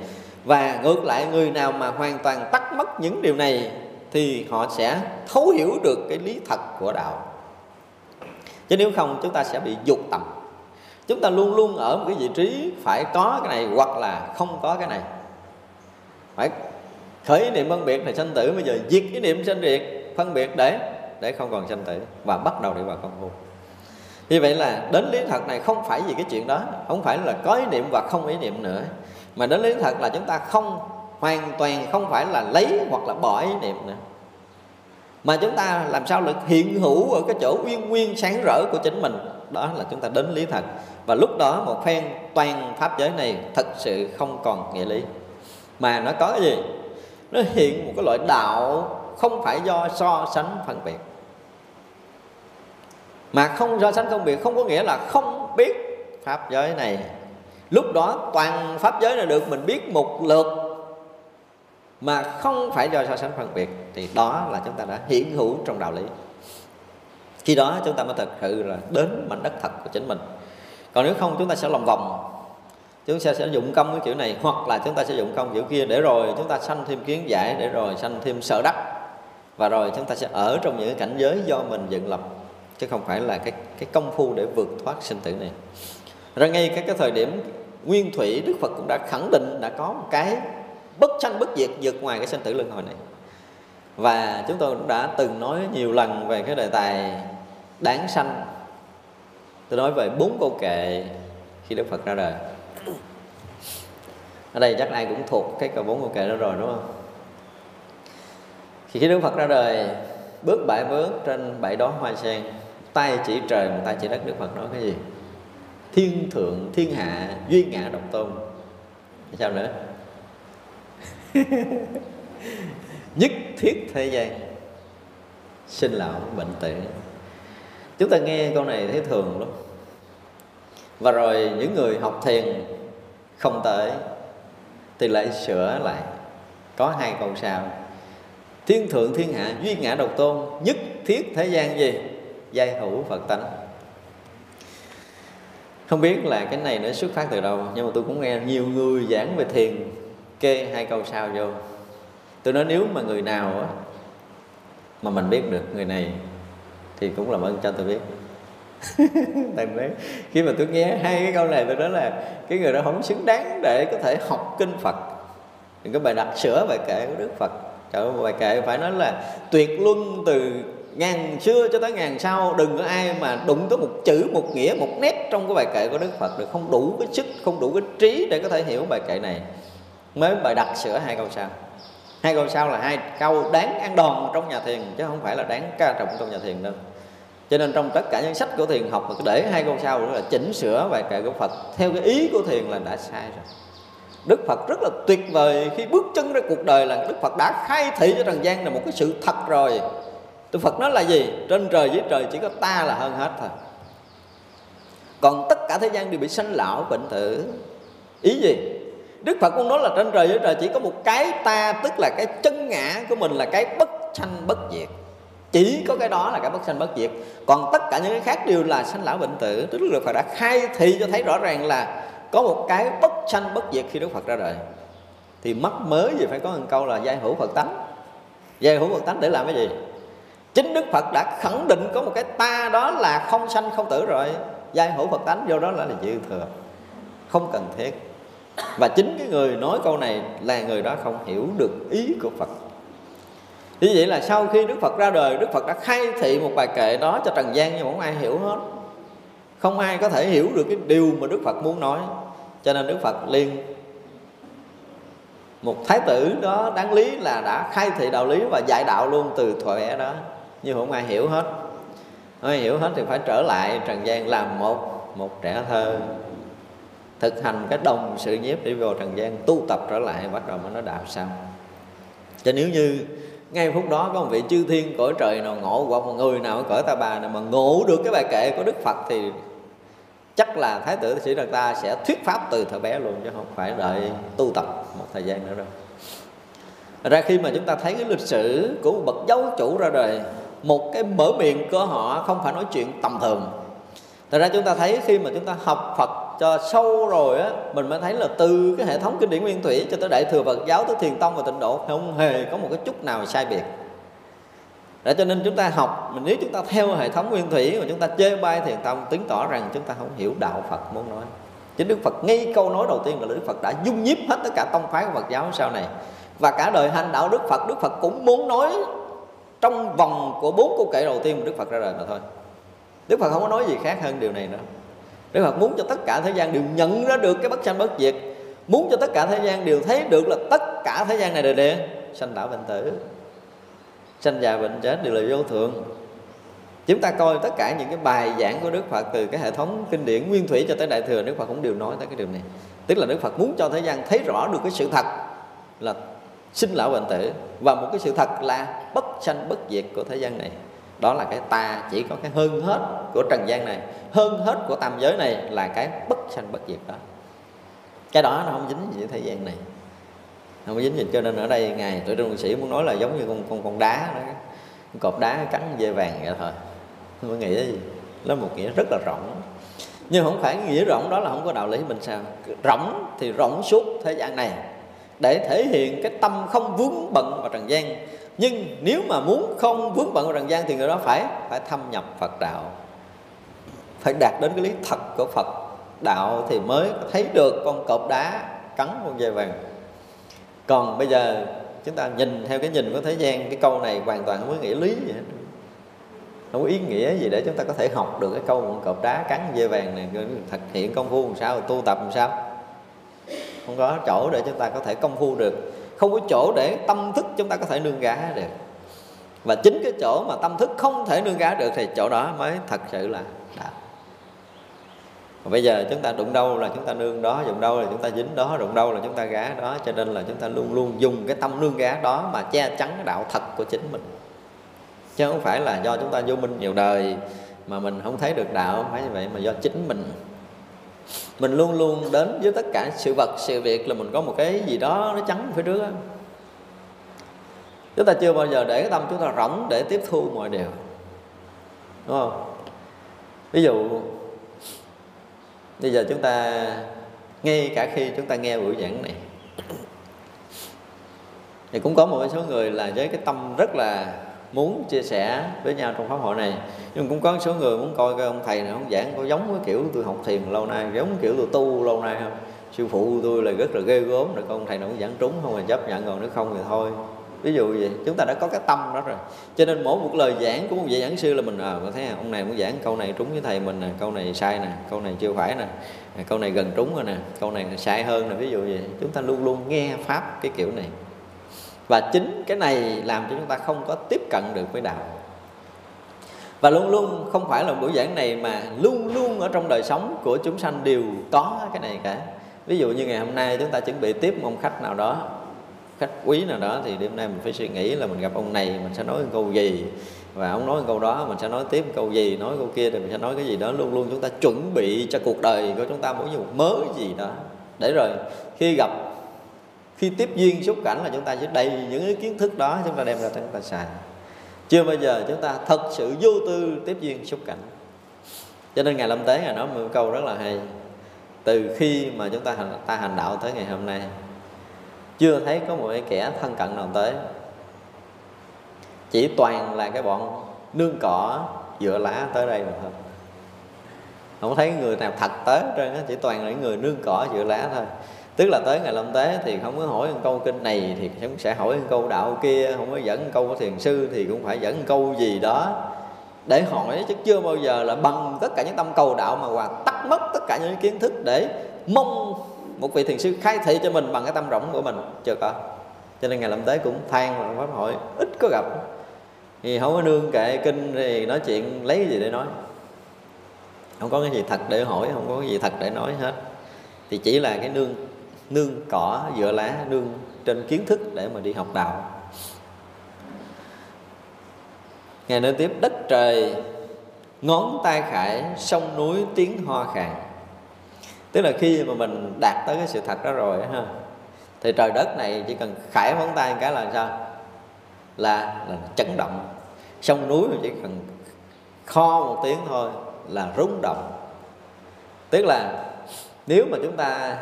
[SPEAKER 1] Và ngược lại, người nào mà hoàn toàn tắt mất những điều này thì họ sẽ thấu hiểu được cái lý thật của đạo. Chứ nếu không, chúng ta sẽ bị dục tầm. Chúng ta luôn luôn ở một cái vị trí phải có cái này hoặc là không có cái này. Phải khởi ý niệm phân biệt này sanh tử, bây giờ diệt ý niệm sanh biệt, phân biệt để để không còn sanh tử và bắt đầu đi vào công phu như vậy là đến lý thật này không phải vì cái chuyện đó, không phải là có ý niệm và không ý niệm nữa. Mà đến lý thật là chúng ta không hoàn toàn không phải là lấy hoặc là bỏ ý niệm nữa. Mà chúng ta làm sao được hiện hữu ở cái chỗ uyên nguyên sáng rỡ của chính mình, đó là chúng ta đến lý thật và lúc đó một phen toàn pháp giới này thật sự không còn nghĩa lý. Mà nó có cái gì? Nó hiện một cái loại đạo không phải do so sánh phân biệt. Mà không so sánh phân biệt không có nghĩa là không biết pháp giới này. Lúc đó toàn pháp giới này được mình biết một lượt mà không phải do so sánh phân biệt, thì đó là chúng ta đã hiển hữu trong đạo lý. Khi đó chúng ta mới thực sự là đến mảnh đất thật của chính mình. Còn nếu không, chúng ta sẽ lòng vòng. Chúng ta sẽ dụng công cái kiểu này, hoặc là chúng ta sẽ dụng công kiểu kia để rồi chúng ta sanh thêm kiến giải, để rồi sanh thêm sợ đắc. Và rồi chúng ta sẽ ở trong những cảnh giới do mình dựng lập, chứ không phải là cái cái công phu để vượt thoát sinh tử này. Ra ngay các cái thời điểm nguyên thủy đức phật cũng đã khẳng định, đã có một cái bất sanh bất diệt vượt ngoài cái sinh tử luân hồi này. Và chúng tôi cũng đã từng nói nhiều lần về cái đề tài đáng sanh. Tôi nói về bốn câu kệ khi đức phật ra đời. Ở đây chắc ai cũng thuộc cái câu bốn câu kệ đó rồi, đúng không? Khi đức phật ra đời, bước bảy bước trên bảy đó hoa sen, tay chỉ trời tay chỉ đất, đức phật nói cái gì? Thiên thượng, thiên hạ duy ngã độc tôn. Sao nữa? nhất thiết thế gian sinh lão bệnh tử. Chúng ta nghe câu này thấy thường lắm. Và rồi những người học thiền không tới thì lại sửa lại. Có hai câu sau. Thiên thượng thiên hạ, duy ngã độc tôn, nhất thiết thế gian gì? Giai hữu phật tánh. Không biết là cái này nó xuất phát từ đâu, nhưng mà tôi cũng nghe nhiều người giảng về thiền kê hai câu sau vô. Tôi nói nếu mà người nào á mà mình biết được người này thì cũng làm ơn cho tôi biết. Tại đấy khi mà tôi nghe hai cái câu này tôi nói là cái người đó không xứng đáng để có thể học kinh phật. Những cái bài đặt sửa bài kệ của đức phật. Trời ơi, bài kệ phải nói là tuyệt luân từ ngàn xưa cho tới ngàn sau. Đừng có ai mà đụng tới một chữ một nghĩa một nét trong cái bài kệ của đức phật được. Không đủ cái sức không đủ cái trí để có thể hiểu bài kệ này mới bài đặt sửa hai câu sau. Hai câu sau là hai câu đáng ăn đòn trong nhà thiền, chứ không phải là đáng ca trọng trong nhà thiền đâu. Cho nên trong tất cả những sách của thiền học mà để hai câu sau là chỉnh sửa bài kệ của Phật theo cái ý của thiền là đã sai rồi. Đức Phật rất là tuyệt vời khi bước chân ra cuộc đời là Đức Phật đã khai thị cho trần gian là một cái sự thật rồi. Đức Phật nói là gì? Trên trời dưới trời chỉ có ta là hơn hết thôi. Còn tất cả thế gian đều bị sanh lão bệnh tử. Ý gì? Đức Phật cũng nói là trên trời dưới trời chỉ có một cái ta Tức là cái chân ngã của mình là cái bất sanh bất diệt. Chỉ có cái đó là cái bất sanh bất diệt. Còn tất cả những cái khác đều là sanh lão bệnh tử. Tức là Đức Phật đã khai thị cho thấy rõ ràng là có một cái bất sanh bất diệt khi Đức Phật ra đời. Thì mắc mới gì phải có một câu là giai hữu Phật tánh? Giai hữu Phật tánh để làm cái gì? Chính Đức Phật đã khẳng định có một cái ta đó là không sanh không tử rồi. Giai hữu Phật tánh vô đó là, là dư thừa không cần thiết và chính cái người nói câu này là người đó không hiểu được ý của Phật. Như vậy là sau khi Đức Phật ra đời, Đức Phật đã khai thị một bài kệ đó cho trần gian nhưng mà không ai hiểu hết. Không ai có thể hiểu được cái điều mà Đức Phật muốn nói. Cho nên Đức Phật liền một thái tử đó đáng lý là đã khai thị đạo lý và dạy đạo luôn từ thuở đó. Nhưng không ai hiểu hết. Không ai hiểu hết thì phải trở lại trần gian làm một một trẻ thơ thực hành cái đồng sự nhiếp để vào trần gian, tu tập trở lại, bắt đầu mới nó đạo xong. cho nếu như ngay phút đó có một vị chư thiên cõi trời nào ngộ hoặc một người nào cõi ta bà nào mà ngộ được cái bài kệ của đức phật thì chắc là thái tử sĩ đạt ta sẽ thuyết pháp từ thời bé luôn, chứ không phải đợi tu tập một thời gian nữa đâu ra khi mà chúng ta thấy cái lịch sử của một bậc giáo chủ ra đời, một cái mở miệng của họ không phải nói chuyện tầm thường Thật ra chúng ta thấy khi mà chúng ta học Phật cho sâu rồi á, Mình mới thấy là từ cái hệ thống kinh điển nguyên thủy cho tới Đại Thừa Phật giáo, tới Thiền Tông và Tịnh Độ, Không hề có một cái chút nào sai biệt. Để cho nên chúng ta học, mình nếu chúng ta theo hệ thống nguyên thủy mà chúng ta chê bai thiền tông, chứng tỏ rằng chúng ta không hiểu đạo Phật muốn nói. Chính Đức Phật ngay câu nói đầu tiên là Đức Phật đã dung nhiếp hết tất cả tông phái của Phật giáo sau này. Và cả đời hành đạo Đức Phật Đức Phật cũng muốn nói trong vòng của bốn câu kệ đầu tiên mà Đức Phật ra đời mà thôi. Đức Phật không có nói gì khác hơn điều này nữa. Đức Phật muốn cho tất cả thế gian đều nhận ra được cái bất sanh bất diệt. Muốn cho tất cả thế gian đều thấy được là tất cả thế gian này đều đều sanh lão bệnh tử. Sanh già bệnh chết đều là vô thường. Chúng ta coi tất cả những cái bài giảng của Đức Phật Từ cái hệ thống kinh điển nguyên thủy cho tới Đại Thừa, Đức Phật cũng đều nói tới cái điều này. Tức là Đức Phật muốn cho thế gian thấy rõ được cái sự thật Là sinh lão bệnh tử Và một cái sự thật là bất sanh bất diệt của thế gian này đó là cái ta, chỉ có cái hơn hết của trần gian này, hơn hết của tam giới này là cái bất sanh bất diệt đó. Cái đó nó không dính gì với thế gian này. Không dính gì, cho nên ở đây ngài tuổi trung sĩ muốn nói là giống như con con con đá đó con đá cắn dây vàng vậy thôi. Không có nghĩa gì. Nó một nghĩa rất là rộng. Nhưng không phải nghĩa rộng, đó là không có đạo lý mình sao. Rộng thì rộng suốt thế gian này. Để thể hiện cái tâm không vướng bận vào trần gian nhưng nếu mà muốn không vướng bận vào trần gian thì người đó phải phải thâm nhập Phật đạo. Phải đạt đến cái lý thật của Phật đạo thì mới thấy được con cọp đá cắn con dây vàng. Còn bây giờ chúng ta nhìn theo cái nhìn của thế gian, cái câu này hoàn toàn không có nghĩa lý gì hết. Không có ý nghĩa gì để chúng ta có thể học được cái câu con cọp đá cắn dây vàng này. Thực hiện công phu làm sao, tu tập làm sao. Không có chỗ để chúng ta có thể công phu được không có chỗ để tâm thức chúng ta có thể nương gá được. Và chính cái chỗ mà tâm thức không thể nương gá được thì chỗ đó mới thật sự là đạo. Và bây giờ chúng ta đụng đâu là chúng ta nương đó, đụng đâu là chúng ta dính đó, đụng đâu là chúng ta gá đó. Cho nên là chúng ta luôn luôn dùng cái tâm nương gá đó mà che chắn cái đạo thật của chính mình. Chứ không phải là do chúng ta vô minh nhiều đời mà mình không thấy được đạo, không phải như vậy mà do chính mình mình luôn luôn đến với tất cả sự vật, sự việc là mình có một cái gì đó nó trắng phía trước đó. chúng ta chưa bao giờ để cái tâm chúng ta rỗng để tiếp thu mọi điều, đúng không ví dụ, bây giờ chúng ta, ngay cả khi chúng ta nghe buổi giảng này, thì cũng có một số người là với cái tâm rất là muốn chia sẻ với nhau trong pháp hội này. Nhưng cũng có số người muốn coi cái ông thầy này ông giảng có giống với kiểu tôi học thiền lâu nay giống kiểu tôi tu lâu nay không? Sư phụ tôi là rất là ghê gớm rồi con thầy nào cũng giảng trúng không mà chấp nhận còn nếu không thì thôi. Ví dụ vậy chúng ta đã có cái tâm đó rồi. Cho nên mỗi một lời giảng của một vị giảng sư là mình ờ, à, có thấy ông này muốn giảng câu này trúng với thầy mình nè câu này sai nè câu này chưa phải nè câu này gần trúng rồi nè câu này sai hơn nè. Ví dụ vậy chúng ta luôn luôn nghe pháp cái kiểu này và chính cái này làm cho chúng ta không có tiếp cận được với đạo. Và luôn luôn không phải là buổi giảng này mà luôn luôn ở trong đời sống của chúng sanh đều có cái này cả. Ví dụ như ngày hôm nay chúng ta chuẩn bị tiếp một khách nào đó, khách quý nào đó, thì đêm nay mình phải suy nghĩ là mình gặp ông này, mình sẽ nói câu gì? Và ông nói câu đó, mình sẽ nói tiếp câu gì? Nói câu kia, thì mình sẽ nói cái gì đó. Luôn luôn chúng ta chuẩn bị cho cuộc đời của chúng ta mỗi như một mớ gì đó. Để rồi khi gặp khi tiếp duyên xúc cảnh là chúng ta sẽ đầy những cái kiến thức đó chúng ta đem ra chúng ta xài. Chưa bao giờ chúng ta thật sự vô tư tiếp duyên xúc cảnh. Cho nên ngày lâm tế ngài nói một câu rất là hay. Từ khi mà chúng ta hành, ta hành đạo tới ngày hôm nay chưa thấy có một cái kẻ thân cận nào tới. Chỉ toàn là cái bọn nương cỏ dựa lá tới đây mà thôi. Không thấy người nào thật tới trên chỉ toàn là những người nương cỏ dựa lá thôi tức là tới ngày lâm tế thì không có hỏi một câu kinh này thì cũng sẽ hỏi một câu đạo kia, không có dẫn một câu của thiền sư thì cũng phải dẫn một câu gì đó. Để hỏi chứ chưa bao giờ là bằng tất cả những tâm cầu đạo mà hoàn tắt mất tất cả những kiến thức để mong một vị thiền sư khai thị cho mình bằng cái tâm rộng của mình. Chưa có. Cho nên ngày lâm tế cũng than là pháp hội, ít có gặp. Thì không có nương kệ kinh thì nói chuyện lấy cái gì để nói. Không có cái gì thật để hỏi, không có cái gì thật để nói hết. Thì chỉ là cái nương nương cỏ dựa lá, nương trên kiến thức để mà đi học đạo. Ngày nói tiếp, đất trời, ngón tay khải, sông núi tiếng hoa khàn. Tức là khi mà mình đạt tới cái sự thật đó rồi ha, thì trời đất này chỉ cần khải ngón tay cái là sao? Là là chấn động. Sông núi chỉ cần kho một tiếng thôi là rung động. Tức là nếu mà chúng ta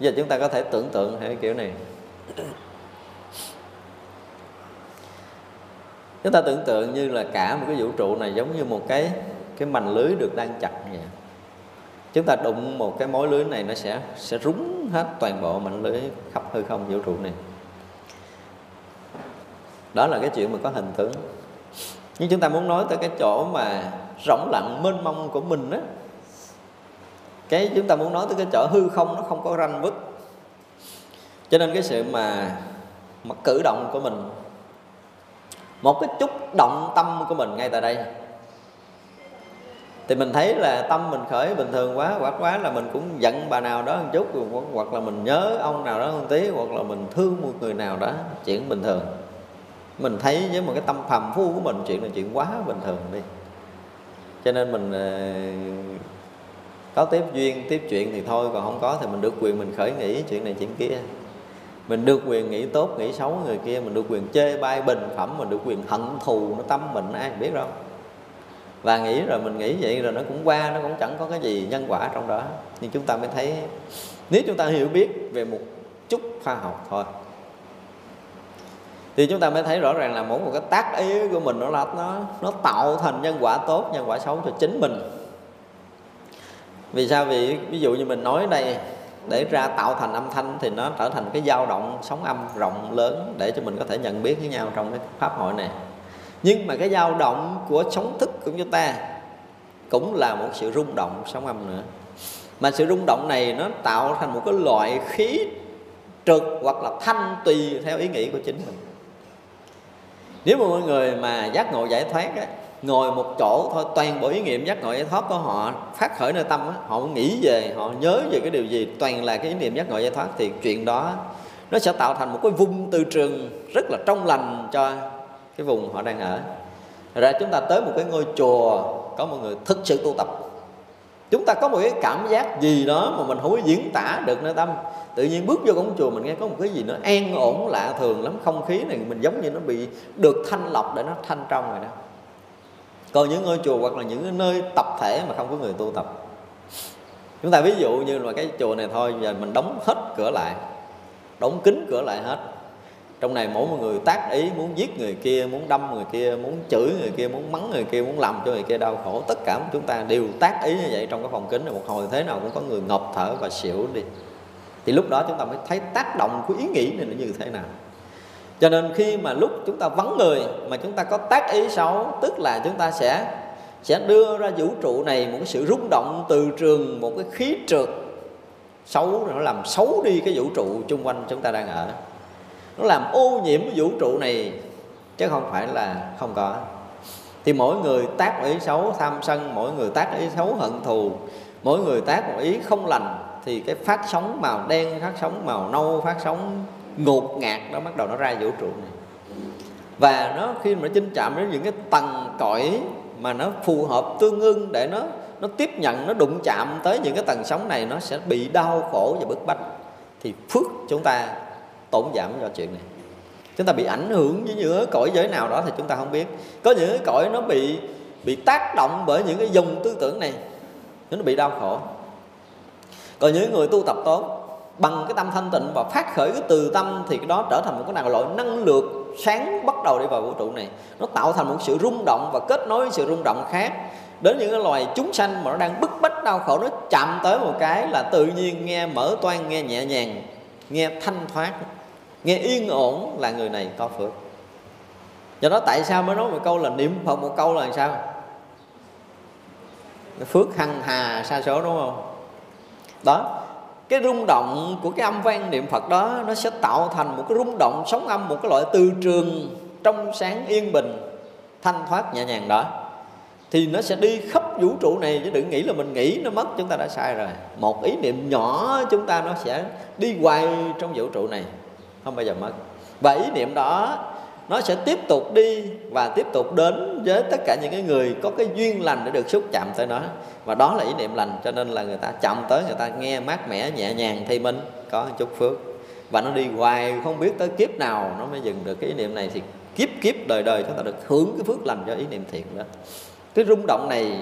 [SPEAKER 1] giờ chúng ta có thể tưởng tượng theo kiểu này. Chúng ta tưởng tượng như là cả một cái vũ trụ này giống như một cái cái mảnh lưới được đang chặt vậy. Chúng ta đụng một cái mối lưới này nó sẽ sẽ rúng hết toàn bộ mảnh lưới khắp hư không vũ trụ này. Đó là cái chuyện mà có hình tướng nhưng chúng ta muốn nói tới cái chỗ mà rỗng lặng mênh mông của mình á cái chúng ta muốn nói tới cái chỗ hư không nó không có ranh vứt. Cho nên cái sự mà mà cử động của mình, một cái chút động tâm của mình ngay tại đây. Thì mình thấy là tâm mình khởi bình thường quá, hoặc quá là mình cũng giận bà nào đó một chút, hoặc là mình nhớ ông nào đó một tí, hoặc là mình thương một người nào đó, chuyện bình thường. Mình thấy với một cái tâm phàm phu của mình, chuyện là chuyện quá bình thường đi. Cho nên mình ờ, có tiếp duyên, tiếp chuyện thì thôi, còn không có thì mình được quyền mình khởi nghĩ chuyện này chuyện kia. Mình được quyền nghĩ tốt, nghĩ xấu người kia, mình được quyền chê bai bình phẩm, mình được quyền hận thù, nó tâm mình, ai biết đâu. Và nghĩ rồi mình nghĩ vậy rồi nó cũng qua, nó cũng chẳng có cái gì nhân quả trong đó. Nhưng chúng ta mới thấy, nếu chúng ta hiểu biết về một chút khoa học thôi, thì chúng ta mới thấy rõ ràng là mỗi một cái tác ý của mình nó là nó nó tạo thành nhân quả tốt, nhân quả xấu cho chính mình vì sao? Vì ví dụ như mình nói đây để ra tạo thành âm thanh thì nó trở thành cái dao động sóng âm rộng lớn để cho mình có thể nhận biết với nhau trong cái pháp hội này. Nhưng mà cái dao động của sóng thức của chúng ta cũng là một sự rung động sóng âm nữa. Mà sự rung động này nó tạo thành một cái loại khí trực hoặc là thanh tùy theo ý nghĩ của chính mình. Nếu mà mọi người mà giác ngộ giải thoát á, ngồi một chỗ thôi, toàn bộ ý niệm giác ngộ, giải thoát của họ phát khởi nơi tâm đó. họ nghĩ về, họ nhớ về cái điều gì, toàn là cái ý niệm giác ngộ, giải thoát, thì chuyện đó nó sẽ tạo thành một cái vùng từ trường rất là trong lành cho cái vùng họ đang ở. Ra chúng ta tới một cái ngôi chùa, có một người thực sự tu tập. Chúng ta có một cái cảm giác gì đó mà mình không có diễn tả được nơi tâm. Tự nhiên bước vô cổng chùa mình nghe có một cái gì nó an ổn lạ thường lắm, không khí này mình giống như nó bị được thanh lọc để nó thanh trong rồi đó còn những ngôi chùa hoặc là những nơi tập thể mà không có người tu tập. Chúng ta ví dụ như là cái chùa này thôi, giờ mình đóng hết cửa lại, đóng kín cửa lại hết. Trong này mỗi một người tác ý muốn giết người kia, muốn đâm người kia, muốn chửi người kia, muốn mắng người kia, muốn làm cho người kia đau khổ. Tất cả chúng ta đều tác ý như vậy trong cái phòng kính này. Một hồi thế nào cũng có người ngộp thở và xỉu đi. Thì lúc đó chúng ta mới thấy tác động của ý nghĩ này nó như thế nào cho nên khi mà lúc chúng ta vắng người mà chúng ta có tác ý xấu, tức là chúng ta sẽ sẽ đưa ra vũ trụ này một cái sự rung động từ trường, một cái khí trượt xấu, nó làm xấu đi cái vũ trụ chung quanh chúng ta đang ở. Nó làm ô nhiễm vũ trụ này, chứ không phải là không có. Thì mỗi người tác ý xấu tham sân, mỗi người tác ý xấu hận thù, mỗi người tác một ý không lành, thì cái phát sóng màu đen, phát sóng màu nâu, phát sóng ngột ngạt đó bắt đầu nó ra vũ trụ này. Và nó khi mà nó chinh chạm đến những cái tầng cõi mà nó phù hợp tương ưng để nó nó tiếp nhận, nó đụng chạm tới những cái tầng sóng này, nó sẽ bị đau khổ và bức bách. Thì phước chúng ta tổn giảm do chuyện này. Chúng ta bị ảnh hưởng với những cái cõi giới nào đó thì chúng ta không biết. Có những cái cõi nó bị bị tác động bởi những cái dùng tư tưởng này, nó bị đau khổ. Còn những người tu tập tốt bằng cái tâm thanh tịnh và phát khởi cái từ tâm thì cái đó trở thành một cái nào loại năng lượng sáng bắt đầu đi vào vũ trụ này. Nó tạo thành một sự rung động và kết nối sự rung động khác đến những cái loài chúng sanh mà nó đang bức bách, đau khổ. Nó chạm tới một cái là tự nhiên nghe mở toan nghe nhẹ nhàng, nghe thanh thoát, nghe yên ổn là người này có phước. Do đó tại sao mới nói một câu là niệm phật một câu là sao? Phước hằng hà sa số, đúng không? Đó cái rung động của cái âm vang niệm phật đó, nó sẽ tạo thành một cái rung động sóng âm, một cái loại từ trường trong sáng yên bình, thanh thoát nhẹ nhàng đó. Thì nó sẽ đi khắp vũ trụ này, chứ đừng nghĩ là mình nghĩ nó mất, chúng ta đã sai rồi. Một ý niệm nhỏ, chúng ta nó sẽ đi hoài trong vũ trụ này, không bao giờ mất. Và ý niệm đó nó sẽ tiếp tục đi và tiếp tục đến với tất cả những cái người có cái duyên lành để được xúc chạm tới nó. Và đó là ý niệm lành, cho nên là người ta chậm tới, người ta nghe mát mẻ, nhẹ nhàng thì mình có một chút phước. Và nó đi hoài, không biết tới kiếp nào nó mới dừng được. Cái ý niệm này thì kiếp kiếp đời đời chúng ta được hưởng cái phước lành do ý niệm thiện đó. Cái rung động này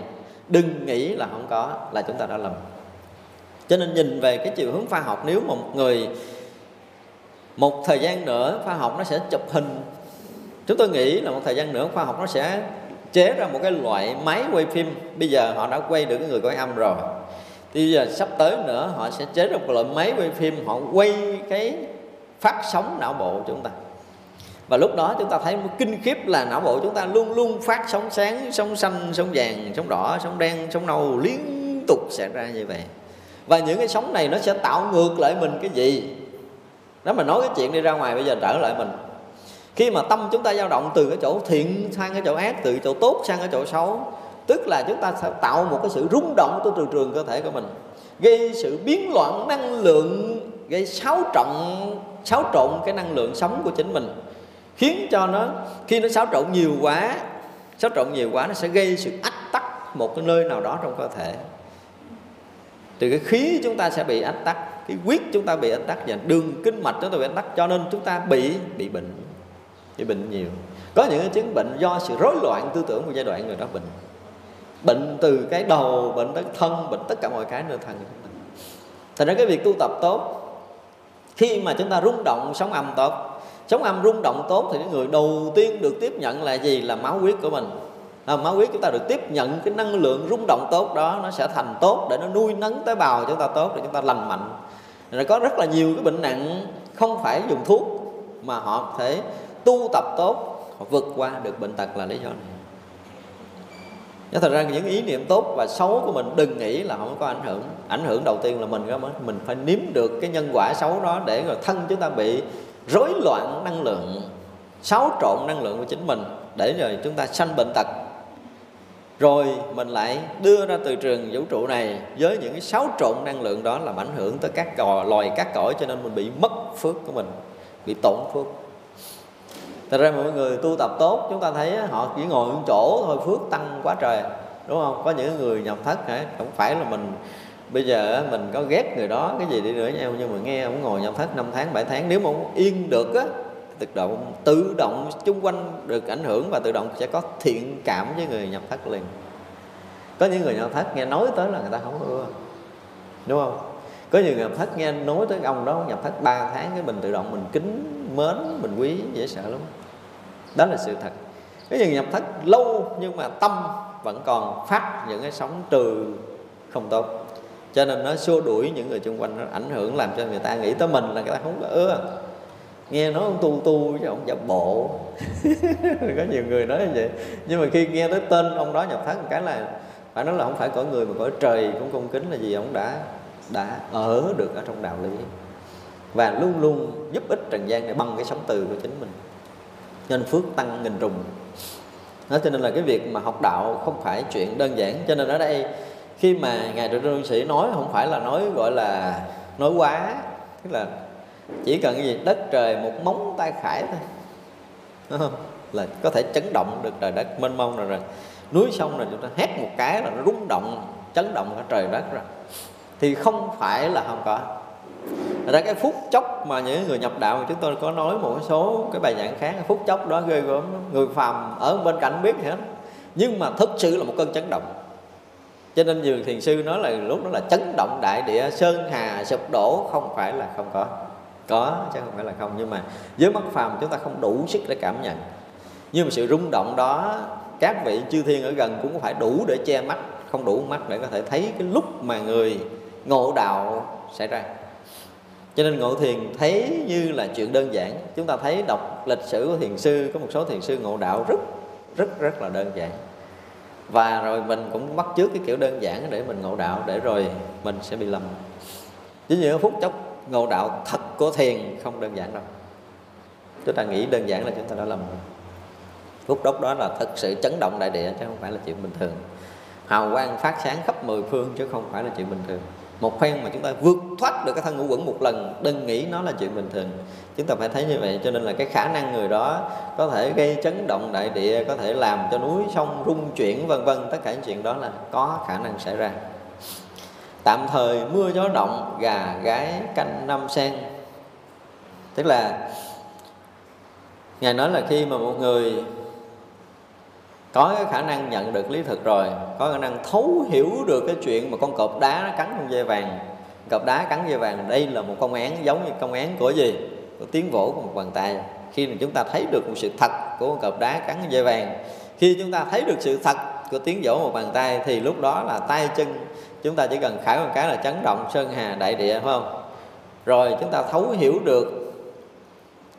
[SPEAKER 1] đừng nghĩ là không có, là chúng ta đã lầm. Cho nên nhìn về cái chiều hướng khoa học, nếu mà một người một thời gian nữa khoa học nó sẽ chụp hình chúng tôi nghĩ là một thời gian nữa khoa học nó sẽ chế ra một cái loại máy quay phim. Bây giờ họ đã quay được cái người quay âm rồi. Thì giờ sắp tới nữa, họ sẽ chế ra một loại máy quay phim. Họ quay cái phát sóng não bộ của chúng ta. Và lúc đó chúng ta thấy một kinh khiếp là não bộ chúng ta luôn luôn phát sóng sáng, sóng xanh, sóng vàng, sóng đỏ, sóng đen, sóng nâu liên tục xảy ra như vậy. Và những cái sóng này nó sẽ tạo ngược lại mình cái gì? Đó mà nói cái chuyện đi ra ngoài, bây giờ trở lại mình khi mà tâm chúng ta dao động từ cái chỗ thiện sang cái chỗ ác, từ chỗ tốt sang cái chỗ xấu, tức là chúng ta sẽ tạo một cái sự rung động của từ trường cơ thể của mình, gây sự biến loạn năng lượng, gây xáo trọng xáo trộn cái năng lượng sống của chính mình, khiến cho nó, khi nó xáo trộn nhiều quá, xáo trộn nhiều quá nó sẽ gây sự ách tắc một cái nơi nào đó trong cơ thể. Từ cái khí chúng ta sẽ bị ách tắc, cái huyết chúng ta bị ách tắc và đường kinh mạch chúng ta bị ách tắc, cho nên chúng ta bị bị bệnh bị bệnh nhiều. Có những cái chứng bệnh do sự rối loạn tư tưởng của giai đoạn người đó bệnh. Bệnh từ cái đầu bệnh tới thân bệnh tất cả mọi cái nơi thân thành ra cái việc tu tập tốt khi mà chúng ta rung động sống âm tốt sống âm rung động tốt thì cái người đầu tiên được tiếp nhận là gì? Là máu huyết của mình. À, máu huyết chúng ta được tiếp nhận cái năng lượng rung động tốt đó nó sẽ thành tốt để nó nuôi nấng tế bào chúng ta tốt để chúng ta lành mạnh. Rồi có rất là nhiều cái bệnh nặng không phải dùng thuốc mà họ thể tu tập tốt họ vượt qua được bệnh tật là lý do này. Chứ thật ra những ý niệm tốt và xấu của mình đừng nghĩ là không có ảnh hưởng. Ảnh hưởng đầu tiên là mình đó Mình phải nếm được cái nhân quả xấu đó Để rồi thân chúng ta bị rối loạn năng lượng Xáo trộn năng lượng của chính mình Để rồi chúng ta sanh bệnh tật. Rồi mình lại đưa ra từ trường vũ trụ này Với những cái xáo trộn năng lượng đó Làm ảnh hưởng tới các cò, loài các cõi Cho nên mình bị mất phước của mình Bị tổn phước. Thật ra mọi người tu tập tốt, chúng ta thấy họ chỉ ngồi một chỗ thôi, phước tăng quá trời, đúng không? Có những người nhập thất hả? Không phải là mình, bây giờ mình có ghét người đó, cái gì đi nữa nhau nhưng mà nghe ông ngồi nhập thất 5 tháng 7 tháng, nếu mà ông yên được á, tự động tự động chung quanh được ảnh hưởng và tự động sẽ có thiện cảm với người nhập thất liền. Có những người nhập thất nghe nói tới là người ta không ưa, đúng không? Có nhiều nhập thất nghe nói tới ông đó nhập thất 3 tháng cái mình tự động mình kính mến, mình quý, dễ sợ lắm. Đó là sự thật. Cái nhiều nhập thất lâu nhưng mà tâm vẫn còn phát những cái sóng trừ không tốt. Cho nên nó xua đuổi những người xung quanh, nó ảnh hưởng làm cho người ta nghĩ tới mình là người ta không có ưa. Nghe nói ông tu tu chứ ông giả bộ. Có nhiều người nói như vậy. Nhưng mà khi nghe tới tên ông đó nhập thất một cái là, phải nói là không phải cõi người mà cõi trời cũng cung kính là gì ông đã đã ở được ở trong đạo lý. Và luôn luôn giúp ích trần gian này bằng cái sống từ của chính mình. Nên phước tăng nghìn trùng đó cho nên là cái việc mà học đạo không phải chuyện đơn giản. Cho nên ở đây, khi mà ngài trụ trương sĩ nói, không phải là nói, gọi là nói quá. Tức là chỉ cần cái gì, đất trời một móng tay khải thôi. Đúng không? là có thể chấn động được trời đất. Mênh mông rồi rồi núi sông rồi, chúng ta hét một cái là nó rung động, chấn động cả trời đất rồi thì không phải là không có. Ra cái phút chốc mà những người nhập đạo mà chúng tôi có nói một số cái bài giảng khác, phút chốc đó ghê gớm người phàm ở bên cạnh biết hết. Nhưng mà thực sự là một cơn chấn động. Cho nên dường thiền sư nói là lúc đó là chấn động đại địa, sơn hà, sụp đổ, không phải là không có. Có chứ không phải là không. Nhưng mà với mắt phàm chúng ta không đủ sức để cảm nhận. Nhưng mà sự rung động đó, các vị chư thiên ở gần cũng phải đủ để che mắt, không đủ mắt để có thể thấy cái lúc mà người ngộ đạo xảy ra. Cho nên ngộ thiền thấy như là chuyện đơn giản. Chúng ta thấy đọc lịch sử của thiền sư, có một số thiền sư ngộ đạo rất rất rất là đơn giản. Và rồi mình cũng bắt chước cái kiểu đơn giản để mình ngộ đạo, để rồi mình sẽ bị lầm. Chỉ như phút chốc, ngộ đạo thật của thiền không đơn giản đâu. Chúng ta nghĩ đơn giản là chúng ta đã lầm rồi. Phút chốc đó là thật sự chấn động đại địa, chứ không phải là chuyện bình thường. Hào quang phát sáng khắp mười phương, chứ không phải là chuyện bình thường một phen mà chúng ta vượt thoát được cái thân ngũ quẩn một lần, đừng nghĩ nó là chuyện bình thường. Chúng ta phải thấy như vậy, cho nên là cái khả năng người đó có thể gây chấn động đại địa, có thể làm cho núi sông rung chuyển, vân vân. Tất cả những chuyện đó là có khả năng xảy ra. Tạm thời mưa gió động, gà gái canh năm sen. Tức là, ngài nói là khi mà một người có cái khả năng nhận được lý thực rồi, có khả năng thấu hiểu được cái chuyện mà con cọp đá nó cắn con dây vàng. Cọp đá cắn dây vàng, đây là một công án giống như công án của gì? Của tiếng vỗ của một bàn tay. Khi mà chúng ta thấy được một sự thật của con cọp đá cắn dây vàng, khi chúng ta thấy được sự thật của tiếng vỗ một bàn tay thì lúc đó là tay chân, chúng ta chỉ cần khải một cái là chấn động sơn hà đại địa, phải không? Rồi chúng ta thấu hiểu được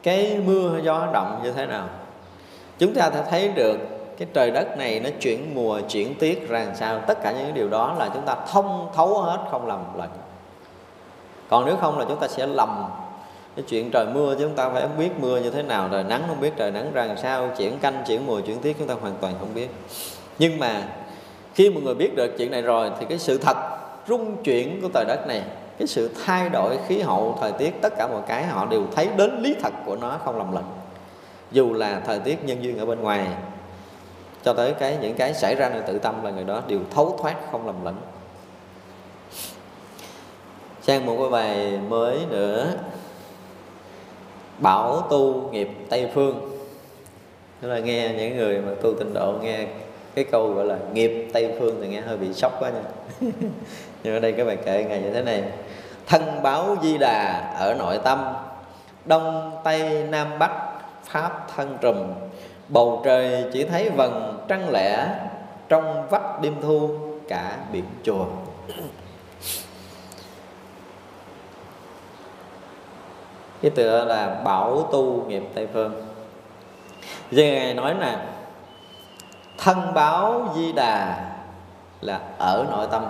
[SPEAKER 1] cái mưa gió động như thế nào. Chúng ta sẽ thấy được cái trời đất này nó chuyển mùa, chuyển tiết ra làm sao? Tất cả những điều đó là chúng ta thông thấu hết, không lầm lẫn còn nếu không là chúng ta sẽ lầm. Cái chuyện trời mưa chúng ta phải không biết mưa như thế nào. Trời nắng không biết trời nắng ra làm sao. Chuyển canh, chuyển mùa, chuyển tiết chúng ta hoàn toàn không biết. Nhưng mà khi một người biết được chuyện này rồi thì cái sự thật rung chuyển của trời đất này, cái sự thay đổi khí hậu, thời tiết, tất cả mọi cái họ đều thấy đến lý thật của nó không lầm lẫn. Dù là thời tiết nhân duyên ở bên ngoài cho tới cái những cái xảy ra nơi tự tâm là người đó đều thấu thoát không lầm lẫn. Sang một cái bài mới nữa. Bảo tu nghiệp tây phương. Tức là nghe những người mà tu tịnh độ nghe cái câu gọi là nghiệp tây phương thì nghe hơi bị sốc quá nha. Nhưng ở đây cái bài kệ ngày như thế này. Thân báo di đà ở nội tâm, đông tây nam bắc pháp thân trùm bầu trời chỉ thấy vầng trăng lẻ, trong vách đêm thu cả biển chùa. Cái tựa là bảo tu nghiệp tây phương. Vì ngài nói nè, thân báo di đà là ở nội tâm.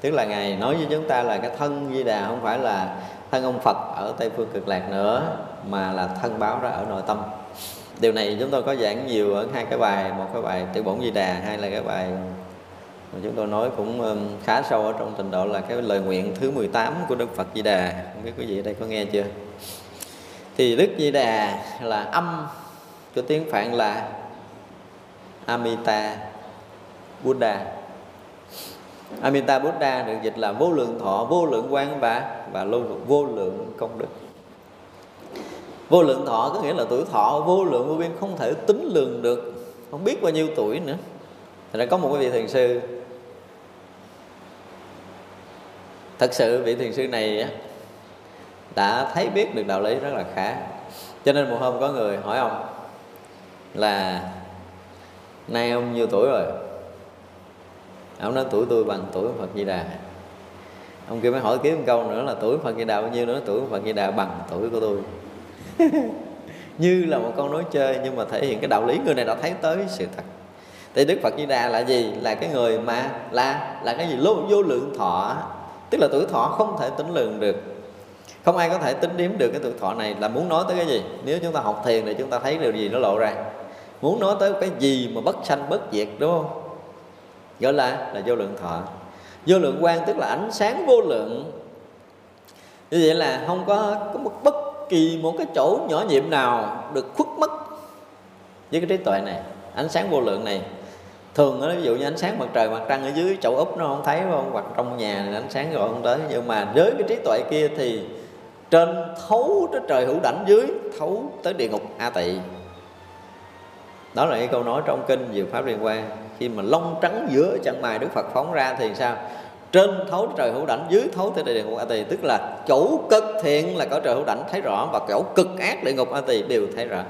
[SPEAKER 1] Tức là ngài nói với chúng ta là cái thân di đà không phải là thân ông phật ở tây phương cực lạc nữa, mà là thân báo ra ở nội tâm điều này chúng tôi có giảng nhiều ở hai cái bài một cái bài tiểu bổn di đà hai là cái bài mà chúng tôi nói cũng khá sâu ở trong trình độ là cái lời nguyện thứ 18 của Đức Phật Di Đà. Không biết quý vị ở đây có nghe chưa? Thì Đức Di Đà là âm của tiếng Phạn là Amita Buddha. Amita Buddha được dịch là vô lượng thọ, vô lượng quang và và vô lượng công đức vô lượng thọ có nghĩa là tuổi thọ vô lượng vô biên, không thể tính lường được, không biết bao nhiêu tuổi nữa. Thì đã có một cái vị thiền sư, thật sự vị thiền sư này đã thấy biết được đạo lý rất là khá. Cho nên một hôm có người hỏi ông là, nay ông nhiêu tuổi rồi? Ông nói, tuổi tôi bằng tuổi phật di đà. Ông kia mới hỏi kiếm một câu nữa là, tuổi phật di đà bao nhiêu nữa? Tuổi phật di đà bằng tuổi của tôi như là một con nói chơi, nhưng mà thể hiện cái đạo lý người này đã thấy tới sự thật. Thì đức phật di đà là gì? Là cái người mà, là là cái gì? Lô, vô lượng thọ. Tức là tuổi thọ không thể tính lường được. Không ai có thể tính điếm được cái tuổi thọ này là muốn nói tới cái gì. Nếu chúng ta học thiền thì chúng ta thấy điều gì nó lộ ra. Muốn nói tới cái gì mà bất sanh, bất diệt, đúng không? Gọi là là vô lượng thọ. Vô lượng quan tức là ánh sáng vô lượng. Như vậy là không có có một bất kỳ một cái chỗ nhỏ nhiệm nào được khuất mất với cái trí tuệ này ánh sáng vô lượng này. Thường đó, ví dụ như ánh sáng mặt trời mặt trăng ở dưới chậu úp nó không thấy không hoặc trong nhà này ánh sáng gọi không tới. Nhưng mà với cái trí tuệ kia thì trên thấu tới trời hữu đảnh dưới thấu tới địa ngục a tỵ đó là cái câu nói trong kinh Diệu Pháp Liên quan. Khi mà lông trắng giữa chân mày Đức Phật phóng ra thì sao? Trên thấu trời hữu đảnh dưới thấu tới địa ngục a tỳ tức là chỗ cực thiện là cõi trời hữu đảnh thấy rõ và chỗ cực ác địa ngục a tỳ đều thấy rõ.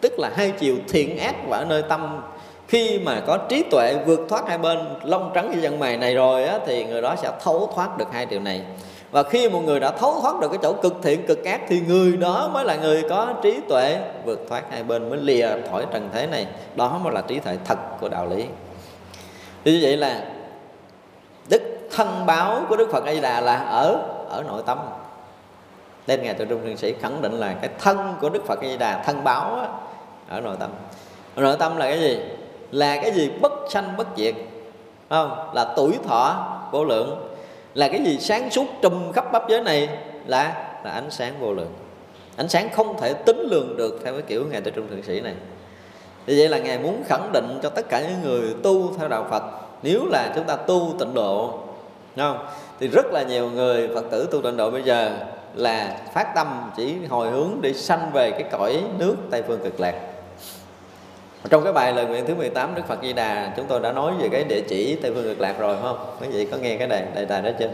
[SPEAKER 1] Tức là hai chiều thiện ác và ở nơi tâm. Khi mà có trí tuệ vượt thoát hai bên lông trắng như dân mày này rồi á, thì người đó sẽ thấu thoát được hai điều này. Và khi một người đã thấu thoát được cái chỗ cực thiện cực ác thì người đó mới là người có trí tuệ vượt thoát hai bên mới lìa khỏi trần thế này. Đó mới là trí tuệ thật của đạo lý. Thì như vậy là đức thân báo của đức phật a di đà là ở ở nội tâm. Nên ngài tự trung thượng sĩ khẳng định là cái thân của đức phật a di đà thân báo á, ở nội tâm. Ở nội tâm là cái gì? Là cái gì bất sanh bất diệt không? Là tuổi thọ vô lượng. Là cái gì sáng suốt trùm khắp bắp giới này là là ánh sáng vô lượng. Ánh sáng không thể tính lường được theo cái kiểu ngài tự trung thượng sĩ này. Vì vậy là ngài muốn khẳng định cho tất cả những người tu theo đạo phật nếu là chúng ta tu tịnh độ không thì rất là nhiều người phật tử tu tịnh độ bây giờ là phát tâm chỉ hồi hướng để sanh về cái cõi nước tây phương cực lạc trong cái bài lời nguyện thứ 18 Đức Phật Di Đà, chúng tôi đã nói về cái địa chỉ Tây Phương Cực Lạc rồi không? Quý vị có nghe cái đề đề tài đó chưa?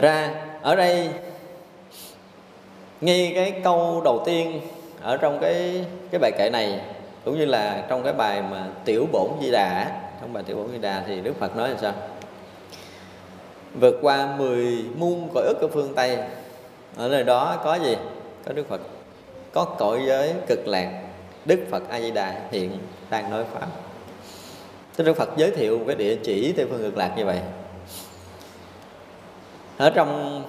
[SPEAKER 1] Ra, ở đây, nghe cái câu đầu tiên ở trong cái cái bài kệ này, cũng như là trong cái bài mà tiểu bổn di đà trong bài tiểu bổn di đà thì đức phật nói là sao vượt qua 10 muôn cõi ức ở phương tây. Ở nơi đó có gì? Có đức phật. Có cõi giới cực lạc. Đức Phật A Di Đà hiện đang nói pháp. Tức Đức Phật giới thiệu cái địa chỉ Tây phương cực lạc như vậy. Ở trong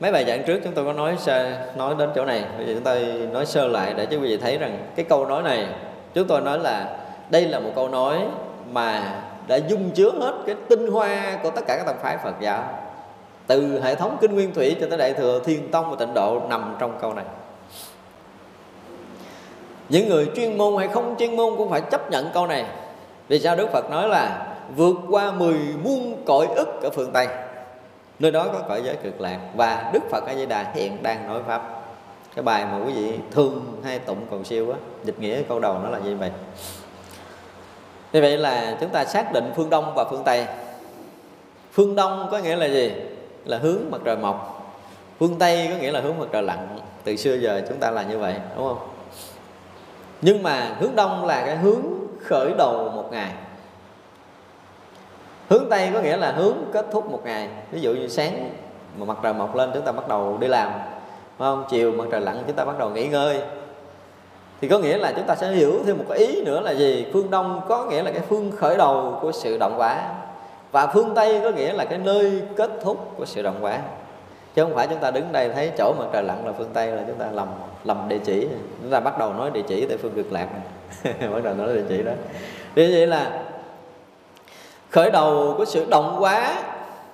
[SPEAKER 1] mấy bài giảng trước chúng tôi có nói sơ, nói đến chỗ này, bây giờ chúng tôi nói sơ lại để cho quý vị thấy rằng cái câu nói này chúng tôi nói là đây là một câu nói mà đã dung chứa hết cái tinh hoa của tất cả các tông phái Phật giáo. Từ hệ thống kinh nguyên thủy cho tới đại thừa, thiên tông và tịnh độ nằm trong câu này. Những người chuyên môn hay không chuyên môn cũng phải chấp nhận câu này. Vì sao đức phật nói là vượt qua mười muôn cõi ức ở phương tây? Nơi đó có cõi giới cực lạc. Và đức phật a di đà hiện đang nói pháp. Cái bài mà quý vị thương hay tụng cầu siêu á, dịch nghĩa câu đầu nó là như vậy như vậy là chúng ta xác định phương đông và phương tây. Phương đông có nghĩa là gì? Là hướng mặt trời mọc. Phương tây có nghĩa là hướng mặt trời lặn. Từ xưa giờ chúng ta là như vậy, đúng không? Nhưng mà hướng đông là cái hướng khởi đầu một ngày. Hướng tây có nghĩa là hướng kết thúc một ngày. Ví dụ như sáng mà mặt trời mọc lên, chúng ta bắt đầu đi làm. Đúng không? Chiều mặt trời lặn, chúng ta bắt đầu nghỉ ngơi thì có nghĩa là chúng ta sẽ hiểu thêm một cái ý nữa là gì? Phương đông có nghĩa là cái phương khởi đầu của sự động quả và phương tây có nghĩa là cái nơi kết thúc của sự động quả chứ không phải chúng ta đứng đây thấy chỗ mặt trời lặn là phương tây là chúng ta lầm lầm địa chỉ. Chúng ta bắt đầu nói địa chỉ tại phương cực lạc bắt đầu nói địa chỉ đó. Thì vậy là khởi đầu của sự động quá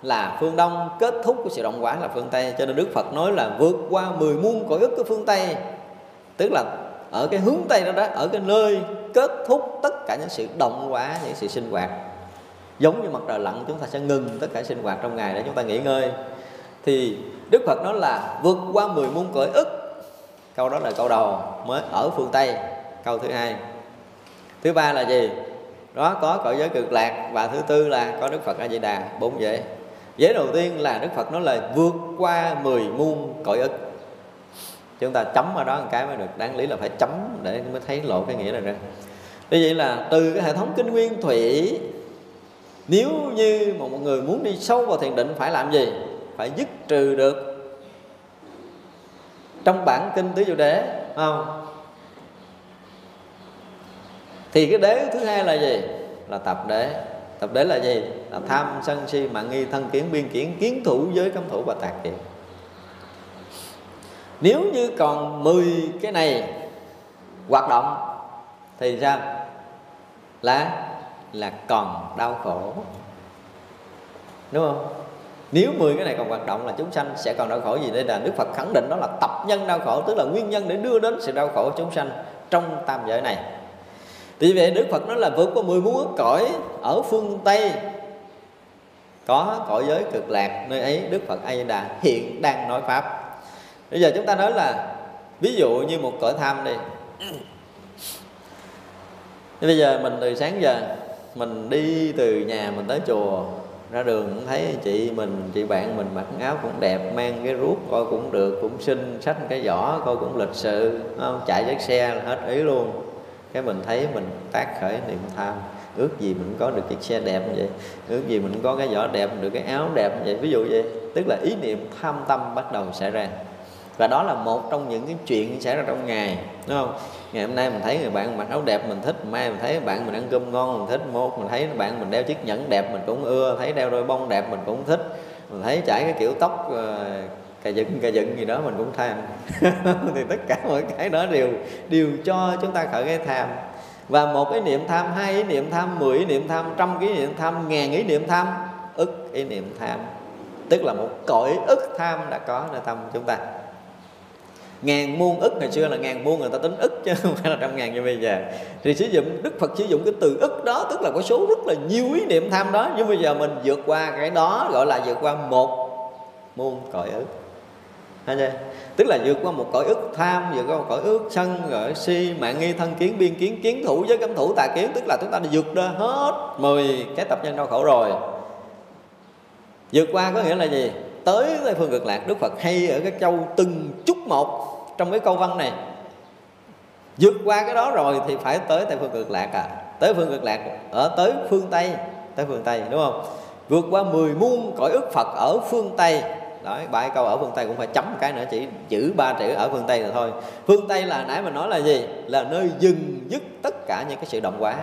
[SPEAKER 1] là phương đông, kết thúc của sự động quá là phương tây. Cho nên đức phật nói là vượt qua 10 muôn cõi ức của phương tây. Tức là ở cái hướng tây đó đó, ở cái nơi kết thúc tất cả những sự động quá những sự sinh hoạt. Giống như mặt trời lặn, chúng ta sẽ ngừng tất cả sinh hoạt trong ngày để chúng ta nghỉ ngơi. Thì đức phật nói là vượt qua 10 muôn cõi ức. Câu đó là câu đầu mới ở phương tây. Câu thứ hai. Thứ ba là gì? Đó, có cõi giới cực lạc. Và thứ tư là có đức phật a di đà. Bốn dễ. Giới đầu tiên là đức phật nói là vượt qua 10 muôn cõi ức chúng ta chấm ở đó một cái mới được. Đáng lý là phải chấm để mới thấy lộ cái nghĩa này ra. Như vậy là từ cái hệ thống kinh nguyên thủy, nếu như mà một người muốn đi sâu vào thiền định phải làm gì? Phải dứt trừ được trong bản kinh tứ diệu đế không? Thì cái đế thứ hai là gì? Là tập đế. Tập đế là gì? Là tham sân si mạng nghi thân kiến biên kiến kiến thủ giới cấm thủ và tạc kiến nếu như còn 10 cái này hoạt động, thì sao? Là là còn đau khổ. Đúng không? Nếu 10 cái này còn hoạt động là chúng sanh sẽ còn đau khổ gì? Đây là Đức Phật khẳng định đó là tập nhân đau khổ, tức là nguyên nhân để đưa đến sự đau khổ của chúng sanh trong tam giới này. Vì vậy, Đức Phật nói là vượt qua 10 muôn cõi ở phương Tây. Có cõi giới cực lạc, nơi ấy Đức Phật A Di Đà hiện đang nói pháp bây giờ chúng ta nói là, ví dụ như một cõi tham đi. Bây giờ mình từ sáng giờ, mình đi từ nhà mình tới chùa, ra đường cũng thấy chị mình, chị bạn mình mặc áo cũng đẹp, mang cái ruốc coi cũng được, cũng xinh xách cái giỏ coi cũng lịch sự không? chạy chiếc xe hết ý luôn. Cái mình thấy mình tác khởi niệm tham. Ước gì mình có được chiếc xe đẹp như vậy? Ước gì mình có cái giỏ đẹp, được cái áo đẹp như vậy? Ví dụ vậy, tức là ý niệm tham tâm bắt đầu xảy ra và đó là một trong những cái chuyện xảy ra trong ngày đúng không? Ngày hôm nay mình thấy người bạn mặc áo đẹp mình thích mai mình thấy bạn mình ăn cơm ngon mình thích một mình thấy bạn mình đeo chiếc nhẫn đẹp mình cũng ưa thấy đeo đôi bông đẹp mình cũng thích. Mình thấy chải cái kiểu tóc uh, cà dựng cà dựng gì đó mình cũng tham. Thì tất cả mọi cái đó đều đều cho chúng ta khởi cái tham. Và một ý niệm tham hai ý niệm tham mười ý niệm tham trăm cái ý niệm tham ngàn ý niệm tham ức ý niệm tham. Tức là một cõi ức tham đã có nơi tâm chúng ta ngàn muôn ức ngày xưa là ngàn muôn người ta tính ức chứ không phải là trăm ngàn như bây giờ. Thì sử dụng đức phật sử dụng cái từ ức đó tức là có số rất là nhiều ý niệm tham đó. Nhưng bây giờ mình vượt qua cái đó gọi là vượt qua một muôn cõi ức. Hay chưa? Tức là vượt qua một cõi ức tham, vượt qua một cõi ức sân, gọi si, mạng nghi, thân kiến, biên kiến, kiến thủ với cấm thủ, tà kiến. Tức là chúng ta đã vượt ra hết 10 cái tập nhân đau khổ rồi. Vượt qua có nghĩa là gì? Tới Tây Phương Cực Lạc, Đức Phật hay ở cái câu từng chút một trong cái câu văn này. Vượt qua cái đó rồi thì phải tới tây phương cực lạc à. Tới phương cực lạc, ở tới phương tây, tới phương tây, đúng không? Vượt qua 10 muôn cõi ức phật ở phương tây. Đó bài câu ở phương tây cũng phải chấm cái nữa, chỉ chữ ba chữ ở phương tây là thôi. Phương tây là nãy mình nói là gì? Là nơi dừng dứt tất cả những cái sự động quá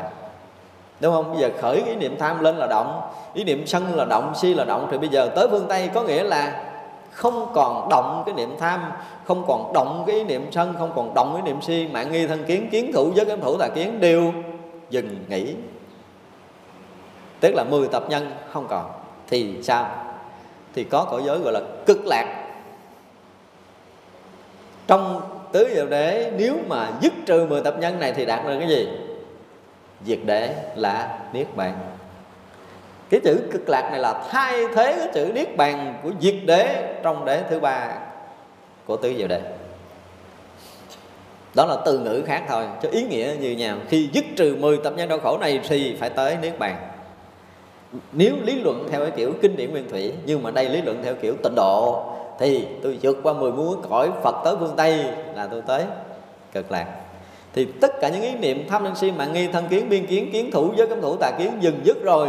[SPEAKER 1] đúng không? Bây giờ khởi ý niệm tham lên là động ý niệm sân là động, si là động. Thì bây giờ tới phương tây có nghĩa là không còn động cái niệm tham, không còn động cái ý niệm sân, không còn động cái niệm si. Mạng nghi thân kiến kiến thủ với cái thủ tà kiến đều dừng nghỉ. Tức là 10 tập nhân không còn. Thì sao? Thì có cõi giới gọi là cực lạc. Trong tứ diệu đế, nếu mà dứt trừ 10 tập nhân này thì đạt được cái gì? Diệt đế là niết bàn. Cái chữ cực lạc này là thay thế cái chữ niết bàn của diệt đế trong đế thứ ba của tứ diệu đế đó là từ ngữ khác thôi cho ý nghĩa như nhau. Khi dứt trừ 10 tập nhân đau khổ này thì phải tới niết bàn. Nếu lý luận theo cái kiểu kinh điển nguyên thủy, nhưng mà đây lý luận theo kiểu tịnh độ, thì tôi vượt qua 10 muôn cõi Phật tới phương Tây là tôi tới cực lạc thì tất cả những ý niệm tham sân si mạng nghi thân kiến, biên kiến kiến thủ, giới cấm thủ, tà kiến dừng dứt rồi.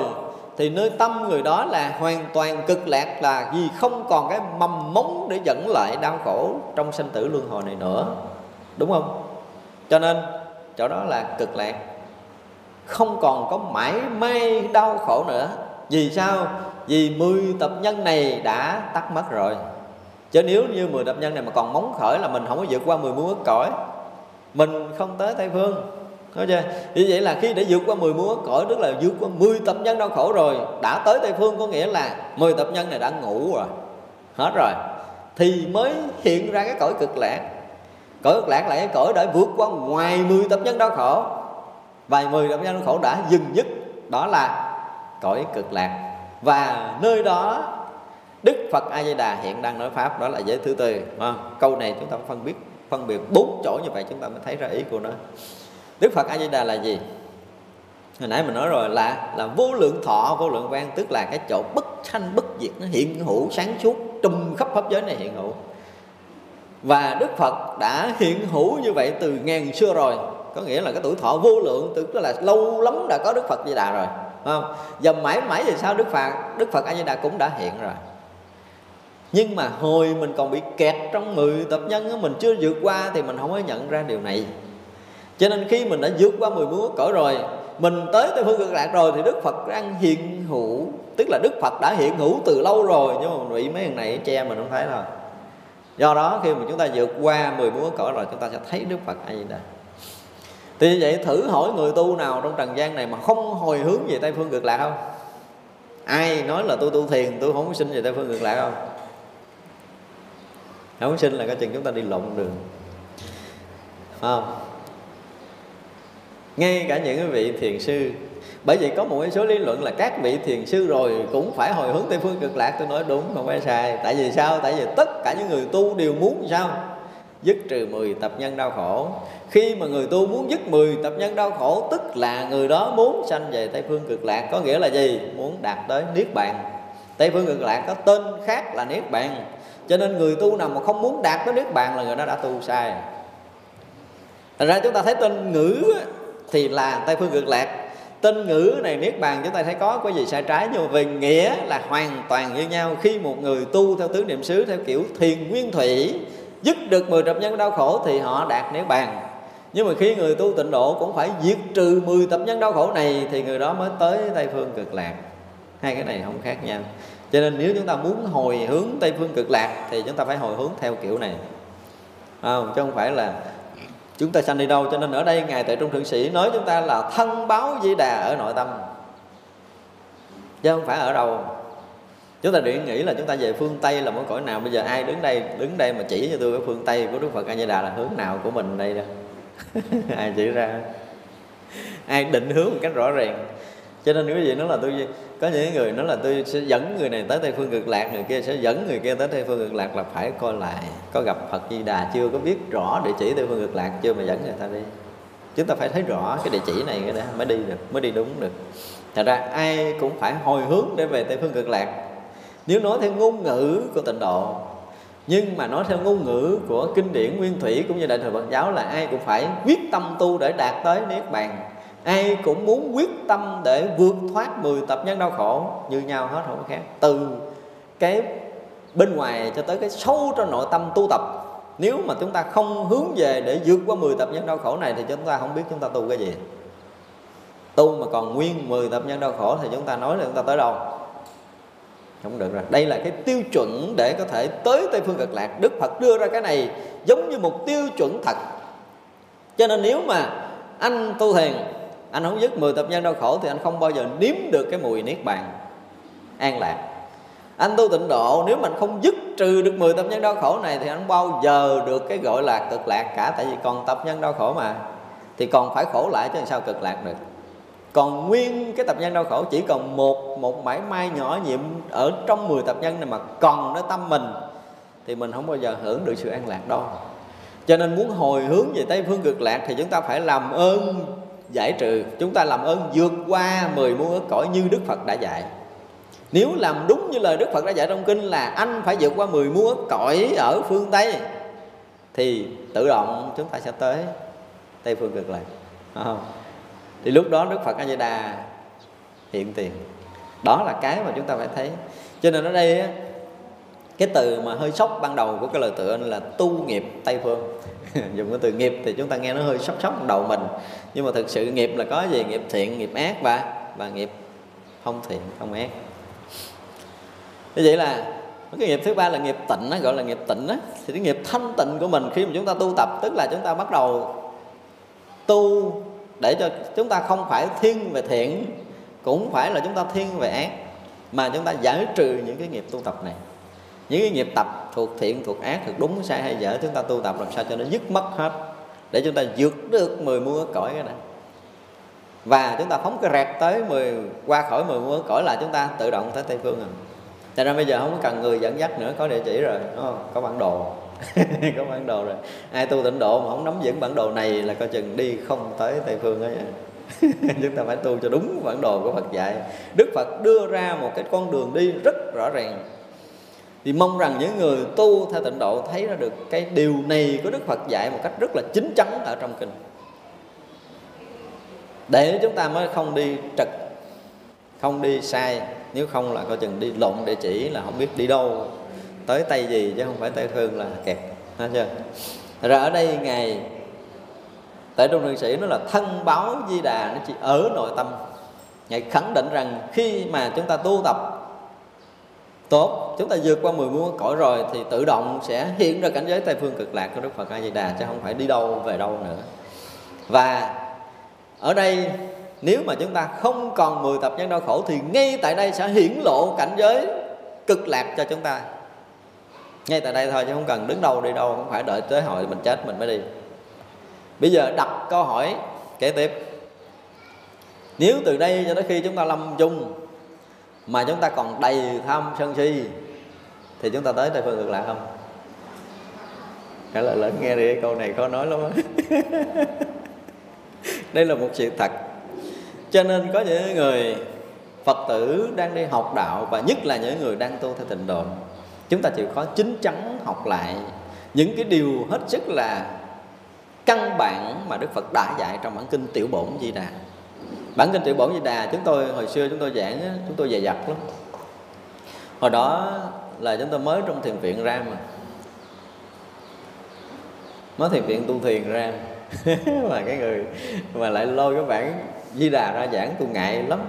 [SPEAKER 1] Thì nơi tâm người đó là hoàn toàn cực lạc, là vì không còn cái mầm mống để dẫn lại đau khổ trong sinh tử luân hồi này nữa. Đúng không? Cho nên, chỗ đó là cực lạc. Không còn có mãi may đau khổ nữa. Vì sao? Vì 10 tập nhân này đã tắt mất rồi. Chứ nếu như 10 tập nhân này mà còn móng khởi là mình không có vượt qua 10 muôn ức cõi mình không tới tây phương. Nói chưa? Như vậy là khi đã vượt qua 10 múa, cõi Tức là vượt qua 10 tập nhân đau khổ rồi, Đã tới Tây Phương có nghĩa là 10 tập nhân này đã ngủ rồi. Hết rồi. Thì mới hiện ra cái cõi cực lạc. Cõi cực lạc là cái cõi đã vượt qua ngoài 10 tập nhân đau khổ. Vài 10 tập nhân đau khổ đã dừng dứt Đó là cõi cực lạc. Và nơi đó, Đức Phật A Di Đà hiện đang nói pháp, đó là giới thứ tư. Câu này chúng ta phân biết phân biệt bốn chỗ như vậy, chúng ta mới thấy ra ý của nó. Đức Phật A Di Đà là gì? Hồi nãy mình nói rồi, là là vô lượng thọ, vô lượng quan tức là cái chỗ bất sanh, bất diệt, nó hiện hữu, sáng suốt, trùm khắp pháp giới này hiện hữu. Và Đức Phật đã hiện hữu như vậy từ ngàn xưa rồi. Có nghĩa là cái tuổi thọ vô lượng, tức là lâu lắm đã có Đức Phật Di Đà rồi không? Và mãi mãi về sau Đức Phật Đức Phật A Di Đà cũng đã hiện rồi nhưng mà hồi mình còn bị kẹt trong 10 tập nhân đó, mình chưa vượt qua thì mình không có nhận ra điều này. Cho nên khi mình đã vượt qua 10 muôn cỡ rồi mình tới tây phương cực lạc rồi thì đức phật đang hiện hữu tức là đức phật đã hiện hữu từ lâu rồi nhưng mà mình bị mấy thằng này che mình không thấy thôi do đó khi mà chúng ta vượt qua 10 muôn cỡ rồi chúng ta sẽ thấy đức phật a di đà. Thì như vậy thử hỏi người tu nào trong trần gian này mà không hồi hướng về tây phương cực lạc không? Ai nói là tôi tu thiền tôi không có sinh về tây phương cực lạc không? Không sinh là cái chừng chúng ta đi lộn đường. Không? Ngay cả những vị thiền sư, bởi vì có một số lý luận là các vị thiền sư rồi cũng phải hồi hướng tây phương cực lạc. Tôi nói đúng, không phải sai. Tại vì sao? Tại vì tất cả những người tu đều muốn sao? Dứt trừ 10 tập nhân đau khổ. Khi mà người tu muốn dứt 10 tập nhân đau khổ, tức là người đó muốn sanh về tây phương cực lạc. Có nghĩa là gì? Muốn đạt tới niết bàn. Tây phương cực lạc có tên khác là niết bàn cho nên người tu nào mà không muốn đạt tới niết bàn là người đó đã tu sai. Thành ra chúng ta thấy tên ngữ thì là tây phương cực lạc. Tên ngữ này, niết bàn chúng ta thấy có có gì sai trái, nhưng mà về nghĩa là hoàn toàn như nhau. Khi một người tu theo tứ niệm xứ, theo kiểu thiền nguyên thủy, dứt được 10 tập nhân đau khổ thì họ đạt niết bàn. Nhưng mà khi người tu tịnh độ cũng phải diệt trừ 10 tập nhân đau khổ này thì người đó mới tới tây phương cực lạc. Hai cái này không khác nhau cho nên nếu chúng ta muốn hồi hướng tây phương cực lạc thì chúng ta phải hồi hướng theo kiểu này. Không? Chứ không phải là chúng ta sanh đi đâu, cho nên ở đây ngài tại trung thượng sĩ nói chúng ta là thân báo di đà ở nội tâm, chứ không phải ở đâu. Chúng ta điện nghĩ là chúng ta về phương tây là một cõi nào. Bây giờ ai đứng đây đứng đây mà chỉ cho tôi cái phương tây của đức phật a di đà là hướng nào của mình đây đó? Ai chỉ ra? Ai định hướng một cách rõ ràng? Cho nên quý vị nói là tôi có những người nói là tôi sẽ dẫn người này tới tây phương cực lạc, người kia sẽ dẫn người kia tới tây phương cực lạc là phải coi lại, có gặp phật di đà chưa, có biết rõ địa chỉ tây phương cực lạc chưa mà dẫn người ta đi. Chúng ta phải thấy rõ cái địa chỉ này cái đó mới đi được, mới đi đúng được. Thật ra ai cũng phải hồi hướng để về tây phương cực lạc. Nếu nói theo ngôn ngữ của tịnh độ, nhưng mà nói theo ngôn ngữ của kinh điển nguyên thủy cũng như đại thừa Phật giáo là ai cũng phải quyết tâm tu để đạt tới niết bàn ai cũng muốn quyết tâm để vượt thoát 10 tập nhân đau khổ, như nhau hết không khác từ cái bên ngoài cho tới cái sâu trong nội tâm tu tập. Nếu mà chúng ta không hướng về để vượt qua 10 tập nhân đau khổ này thì chúng ta không biết chúng ta tu cái gì. Tu mà còn nguyên 10 tập nhân đau khổ thì chúng ta nói là chúng ta tới đâu? Không được rồi. Đây là cái tiêu chuẩn để có thể tới tây phương cực lạc. Đức phật đưa ra cái này giống như một tiêu chuẩn thật. Cho nên nếu mà anh tu thiền anh không dứt 10 tập nhân đau khổ thì anh không bao giờ nếm được cái mùi niết bàn an lạc. Anh tu tịnh độ, nếu mình không dứt trừ được 10 tập nhân đau khổ này thì anh bao giờ được cái gọi là cực lạc cả, tại vì còn tập nhân đau khổ mà, thì còn phải khổ lại chứ làm sao cực lạc được. Còn nguyên cái tập nhân đau khổ chỉ còn một một mảy may nhỏ nhiệm ở trong 10 tập nhân này mà còn nó tâm mình, thì mình không bao giờ hưởng được sự an lạc đâu cho nên muốn hồi hướng về tây phương cực lạc thì chúng ta phải làm ơn giải trừ. Chúng ta làm ơn vượt qua mười muôn ước cõi như đức phật đã dạy. Nếu làm đúng như lời đức phật đã dạy trong kinh là anh phải vượt qua mười muôn ước cõi ở phương tây, thì tự động chúng ta sẽ tới tây phương cực lạc không? thì lúc đó đức phật a di đà hiện tiền. Đó là cái mà chúng ta phải thấy. Cho nên ở đây cái từ mà hơi sốc ban đầu của cái lời tựa là tu nghiệp tây phương. dùng cái từ nghiệp thì chúng ta nghe nó hơi sốc sốc đầu mình. Nhưng mà thực sự nghiệp là có gì? Nghiệp thiện nghiệp ác và và nghiệp không thiện không ác. Như vậy là cái nghiệp thứ ba là nghiệp tịnh đó, gọi là nghiệp tịnh đó. thì cái nghiệp thanh tịnh của mình khi mà chúng ta tu tập tức là chúng ta bắt đầu tu để cho chúng ta không phải thiên về thiện cũng phải là chúng ta thiên về ác mà chúng ta giải trừ những cái nghiệp tu tập này. Những cái nghiệp tập thuộc thiện, thuộc ác, thuộc đúng, sai hay dở, chúng ta tu tập làm sao cho nó dứt mất hết, để chúng ta vượt được 10 muôn cõi cái này. Và chúng ta phóng cái rẹt tới 10 qua khỏi 10 muôn cõi là chúng ta tự động tới tây phương rồi cho nên bây giờ không cần người dẫn dắt nữa, có địa chỉ rồi, đúng không? có bản đồ. Có bản đồ rồi. Ai tu tịnh độ mà không nắm vững bản đồ này là coi chừng đi không tới tây phương ấy à. chúng ta phải tu cho đúng bản đồ của Phật dạy. Đức Phật đưa ra một cái con đường đi rất rõ ràng thì mong rằng những người tu theo tịnh độ thấy ra được cái điều này của Đức Phật dạy một cách rất là chính chắn ở trong kinh. Để chúng ta mới không đi trật, không đi sai, nếu không là coi chừng đi lộn địa chỉ là không biết đi đâu. Tới tây gì chứ không phải tây phương là kẹt, thấy chưa? Rồi ở đây ngài tại Trung thượng sĩ nó là thân báo di đà nó chỉ ở nội tâm. Ngài khẳng định rằng khi mà chúng ta tu tập tốt. Chúng ta vượt qua 10 muôn cõi rồi thì tự động sẽ hiện ra cảnh giới tây phương cực lạc của đức phật a di đà, chứ không phải đi đâu về đâu nữa. Và ở đây, nếu mà chúng ta không còn 10 tập nhân đau khổ thì ngay tại đây sẽ hiển lộ cảnh giới cực lạc cho chúng ta. Ngay tại đây thôi, chứ không cần đứng đâu đi đâu, không phải đợi tới hội mình chết mình mới đi. Bây giờ đặt câu hỏi kế tiếp. Nếu từ đây cho tới khi chúng ta lâm chung mà chúng ta còn đầy tham sân si, thì chúng ta tới tây phương cực lạc không? Trả lời lớn nghe đi, câu này khó nói lắm đây là một sự thật. Cho nên có những người phật tử đang đi học đạo, và nhất là những người đang tu theo tịnh độ, chúng ta chịu khó chính chắn học lại những cái điều hết sức là căn bản mà đức phật đã dạy trong bản kinh tiểu bổn di đà bản kinh tiểu bổn di đà, chúng tôi hồi xưa chúng tôi giảng chúng tôi dày dặt lắm. Hồi đó là chúng tôi mới trong thiền viện ra mà. Mới thiền viện tu thiền ra. Mà cái người mà lại lôi cái bản di đà ra giảng, tôi ngại lắm.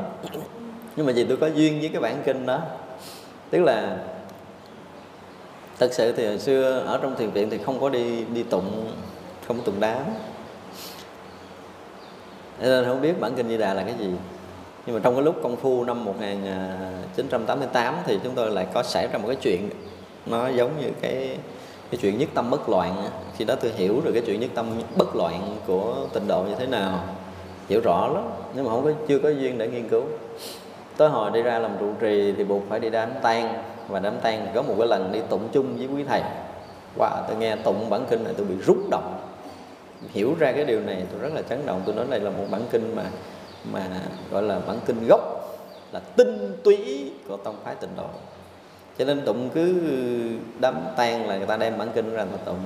[SPEAKER 1] Nhưng mà vì tôi có duyên với cái bản kinh đó. Tức là thật sự thì hồi xưa ở trong thiền viện thì không có đi đi tụng, không có tụng đám nên không biết bản kinh Di Đà là cái gì. Nhưng mà trong cái lúc công phu năm 1988 thì chúng tôi lại có xảy ra một cái chuyện, nó giống như cái cái chuyện nhất tâm bất loạn khi đó tôi hiểu được cái chuyện nhất tâm bất loạn của tịnh độ như thế nào. Hiểu rõ lắm, nhưng mà không có, chưa có duyên để nghiên cứu. Tới hồi đi ra làm trụ trì thì buộc phải đi đám tang, và đám tang có một cái lần đi tụng chung với quý thầy. Wow, tôi nghe tụng bản kinh này tôi bị rút động hiểu ra cái điều này, tôi rất là chấn động. Tôi nói đây là một bản kinh mà mà gọi là bản kinh gốc, là tinh túy của tông phái tịnh độ. Cho nên tụng cứ đám tan là người ta đem bản kinh ra mà tụng.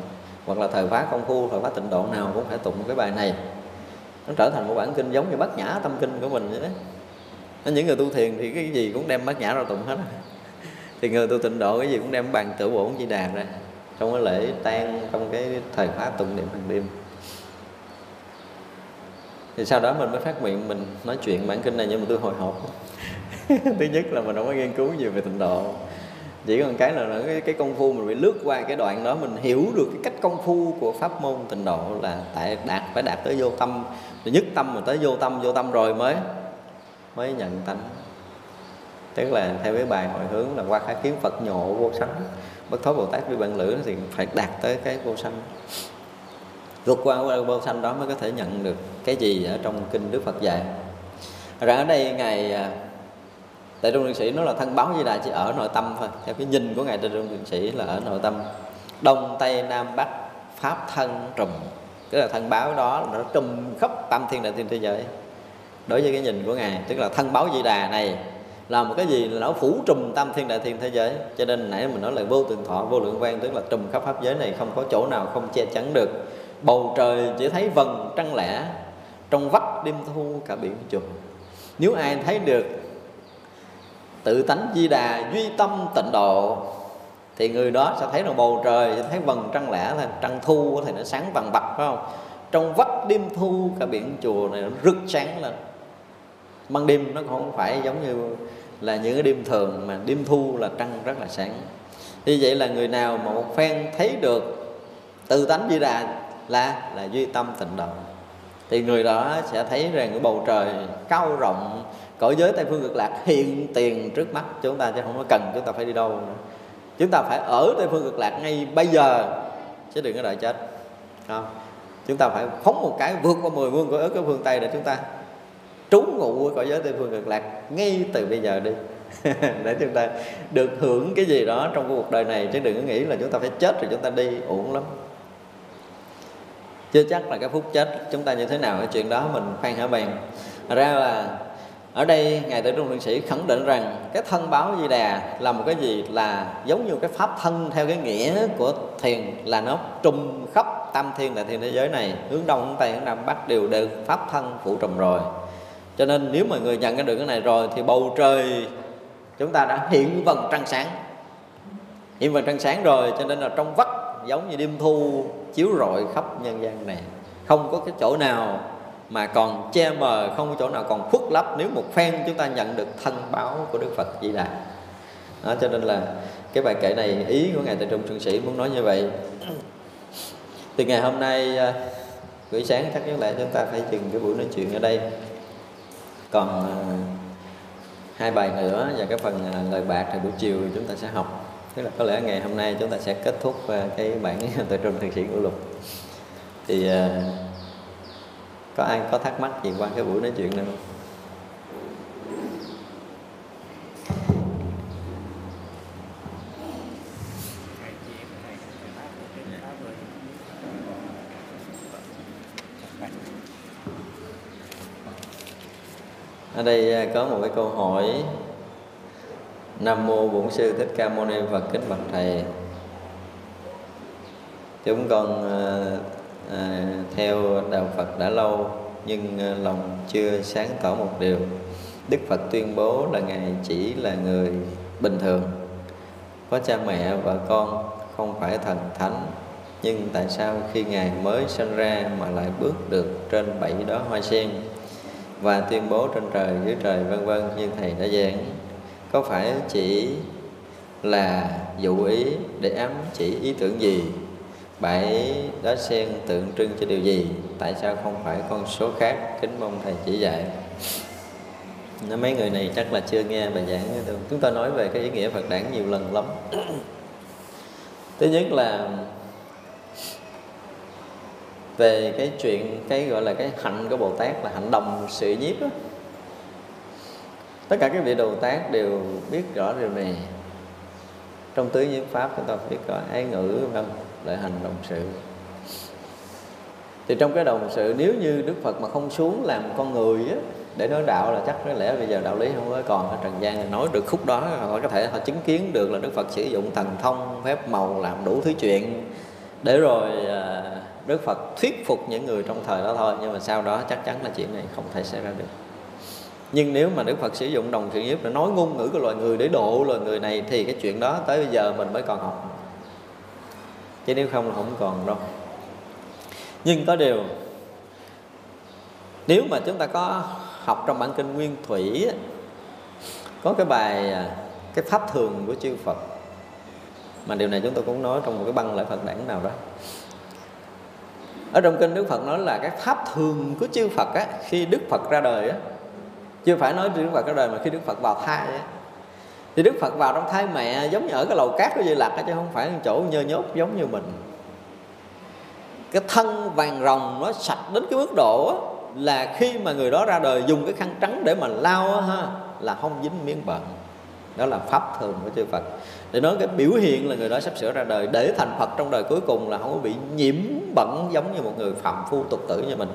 [SPEAKER 1] Hoặc là thời phá công phu, thời phá tịnh độ nào cũng phải tụng cái bài này. Nó trở thành một bản kinh giống như bát nhã tâm kinh của mình vậy đó những người tu thiền thì cái gì cũng đem bát nhã ra tụng hết thì người tu tịnh độ cái gì cũng đem bàn tự bổn di đà ra. Trong cái lễ tan trong cái thời khóa tụng niệm hàng đêm thì sau đó mình mới phát nguyện mình nói chuyện bản kinh này nhưng mà tôi hồi hộp. Thứ nhất là mình không có nghiên cứu nhiều về tịnh độ. Chỉ còn cái là cái, cái công phu mình bị lướt qua cái đoạn đó mình hiểu được cái cách công phu của pháp môn tịnh độ là tại đạt phải đạt tới vô tâm. Nhất tâm mà tới vô tâm vô tâm rồi mới mới nhận tánh. Tức là theo cái bài hồi hướng là qua cái kiến phật nhộ vô sanh. Bất thối bồ tát với bạn lữ thì phải đạt tới cái vô sanh vượt qua vô sanh đó mới có thể nhận được cái gì ở trong kinh đức phật dạy. Rồi ở đây ngài à, tại trung Thượng sĩ nó là thân báo di đà chỉ ở nội tâm thôi. Theo cái nhìn của ngài tại trung Thượng sĩ là ở nội tâm. Đông, tây, nam, bắc, pháp, thân trùm tức là thân báo đó nó trùm khắp tam thiên đại thiên thế giới. Đối với cái nhìn của ngài, tức là thân báo di đà này là một cái gì là nó phủ trùm tam thiên đại thiên thế giới. Cho nên nãy mình nói là vô tường thọ, vô lượng quan, tức là trùm khắp pháp giới này không có chỗ nào không che chắn được bầu trời chỉ thấy vầng trăng lẻ, trong vắt đêm thu cả biển chùa. Nếu ai thấy được tự tánh di đà duy tâm tịnh độ, thì người đó sẽ thấy là bầu trời sẽ thấy vầng trăng lẻ là trăng thu thì nó sáng vàng bạc, phải không? Trong vắt đêm thu cả biển chùa này nó rực sáng lên. Ban đêm nó không phải giống như là những cái đêm thường, mà đêm thu là trăng rất là sáng. Như vậy là người nào mà một phen thấy được tự tánh di đà là là duy tâm tịnh độ thì người đó sẽ thấy rằng cái bầu trời cao rộng, cõi giới tây phương cực lạc hiện tiền trước mắt. Chúng ta chứ không có cần, chúng ta phải đi đâu nữa. Chúng ta phải ở tây phương cực lạc ngay bây giờ, chứ đừng có đợi chết. Không? Chúng ta phải phóng một cái vượt qua mười vương của ớt cái phương tây để chúng ta trú ngụ ở cõi giới tây phương cực lạc ngay từ bây giờ đi. Để chúng ta được hưởng cái gì đó trong cuộc đời này, chứ đừng có nghĩ là chúng ta phải chết rồi chúng ta đi uổng lắm chưa chắc là cái phút chết chúng ta như thế nào, cái chuyện đó mình khoan hả bàn ra là ở đây ngài tử trung thượng sĩ khẳng định rằng cái thân báo di đà là một cái gì là giống như cái pháp thân theo cái nghĩa của thiền là nó trùm khắp tam thiên đại thiên thế giới này, hướng đông hướng tây hướng nam bắc đều được pháp thân phụ trùm rồi. Cho nên nếu mà người nhận cái được cái này rồi thì bầu trời chúng ta đã hiện vầng trăng sáng. Hiện vầng trăng sáng rồi, cho nên là trong vắt giống như đêm thu chiếu rọi khắp nhân gian này. Không có cái chỗ nào mà còn che mờ không có chỗ nào còn khuất lấp nếu một phen chúng ta nhận được thân báo của đức phật di đà. Đó, cho nên là cái bài kệ này ý của ngài tại trung trường sĩ muốn nói như vậy. Từ ngày hôm nay ờ, buổi sáng chắc có lẽ chúng ta phải dừng cái buổi nói chuyện ở đây. Còn ờ, hai bài nữa và cái phần ờ, lời bạc thì buổi chiều chúng ta sẽ học tức là có lẽ ngày hôm nay chúng ta sẽ kết thúc à, cái bản tự trung thường sĩ của lục. Thì à, có ai có thắc mắc gì qua cái buổi nói chuyện này không? Ở đây à, có một cái câu hỏi nam mô bổn sư thích ca mâu ni phật kính bạch thầy. Chúng con à, à, theo đạo phật đã lâu nhưng à, lòng chưa sáng tỏ một điều. Đức phật tuyên bố là ngài chỉ là người bình thường. Có cha mẹ vợ con không phải thần thánh nhưng tại sao khi ngài mới sinh ra mà lại bước được trên bảy đó hoa sen và tuyên bố trên trời dưới trời vân vân như thầy đã giảng? Có phải chỉ là dụ ý để ám chỉ ý tưởng gì? Bảy đá sen tượng trưng cho điều gì? Tại sao không phải con số khác? Kính mong thầy chỉ dạy. Nó mấy người này chắc là chưa nghe bài giảng chúng ta nói về cái ý nghĩa phật đản nhiều lần lắm. Thứ nhất là về cái chuyện cái gọi là cái hạnh của bồ tát là hạnh đồng sự nhiếp đó tất cả các vị bồ tát đều biết rõ điều này. Trong tứ nhiếp pháp chúng ta biết có ái ngữ không lợi hành, đồng sự. Thì trong cái đồng sự, nếu như đức phật mà không xuống làm con người á, để nói đạo là chắc có lẽ bây giờ đạo lý không có còn ở trần gian. Nói được khúc đó, họ có thể họ chứng kiến được là đức phật sử dụng thần thông, phép màu làm đủ thứ chuyện. Để rồi à, Đức Phật thuyết phục những người trong thời đó thôi, nhưng mà sau đó chắc chắn là chuyện này không thể xảy ra được nhưng nếu mà Đức Phật sử dụng đồng thiện nhiếp để nói ngôn ngữ của loài người để độ loài người này thì cái chuyện đó tới bây giờ mình mới còn học. Chứ nếu không là không còn đâu. Nhưng có điều nếu mà chúng ta có học trong bản kinh nguyên thủy có cái bài à, cái pháp thường của chư Phật mà điều này chúng tôi cũng nói trong một cái băng lại Phật đẳng nào đó. Ở trong kinh Đức Phật nói là cái pháp thường của chư Phật á, khi Đức Phật ra đời á, chưa phải nói Đức Phật cái đời mà khi Đức Phật vào thai ấy, thì Đức Phật vào trong thai mẹ giống như ở cái lầu cát của Di Lặc ấy chứ không phải chỗ nhơ nhốt giống như mình. Cái thân vàng rồng nó sạch đến cái mức độ là khi mà người đó ra đời dùng cái khăn trắng để mà lau ha là không dính miếng bẩn đó là pháp thường của chư Phật. Để nói cái biểu hiện là người đó sắp sửa ra đời để thành Phật trong đời cuối cùng là không có bị nhiễm bẩn giống như một người phạm phu tục tử như mình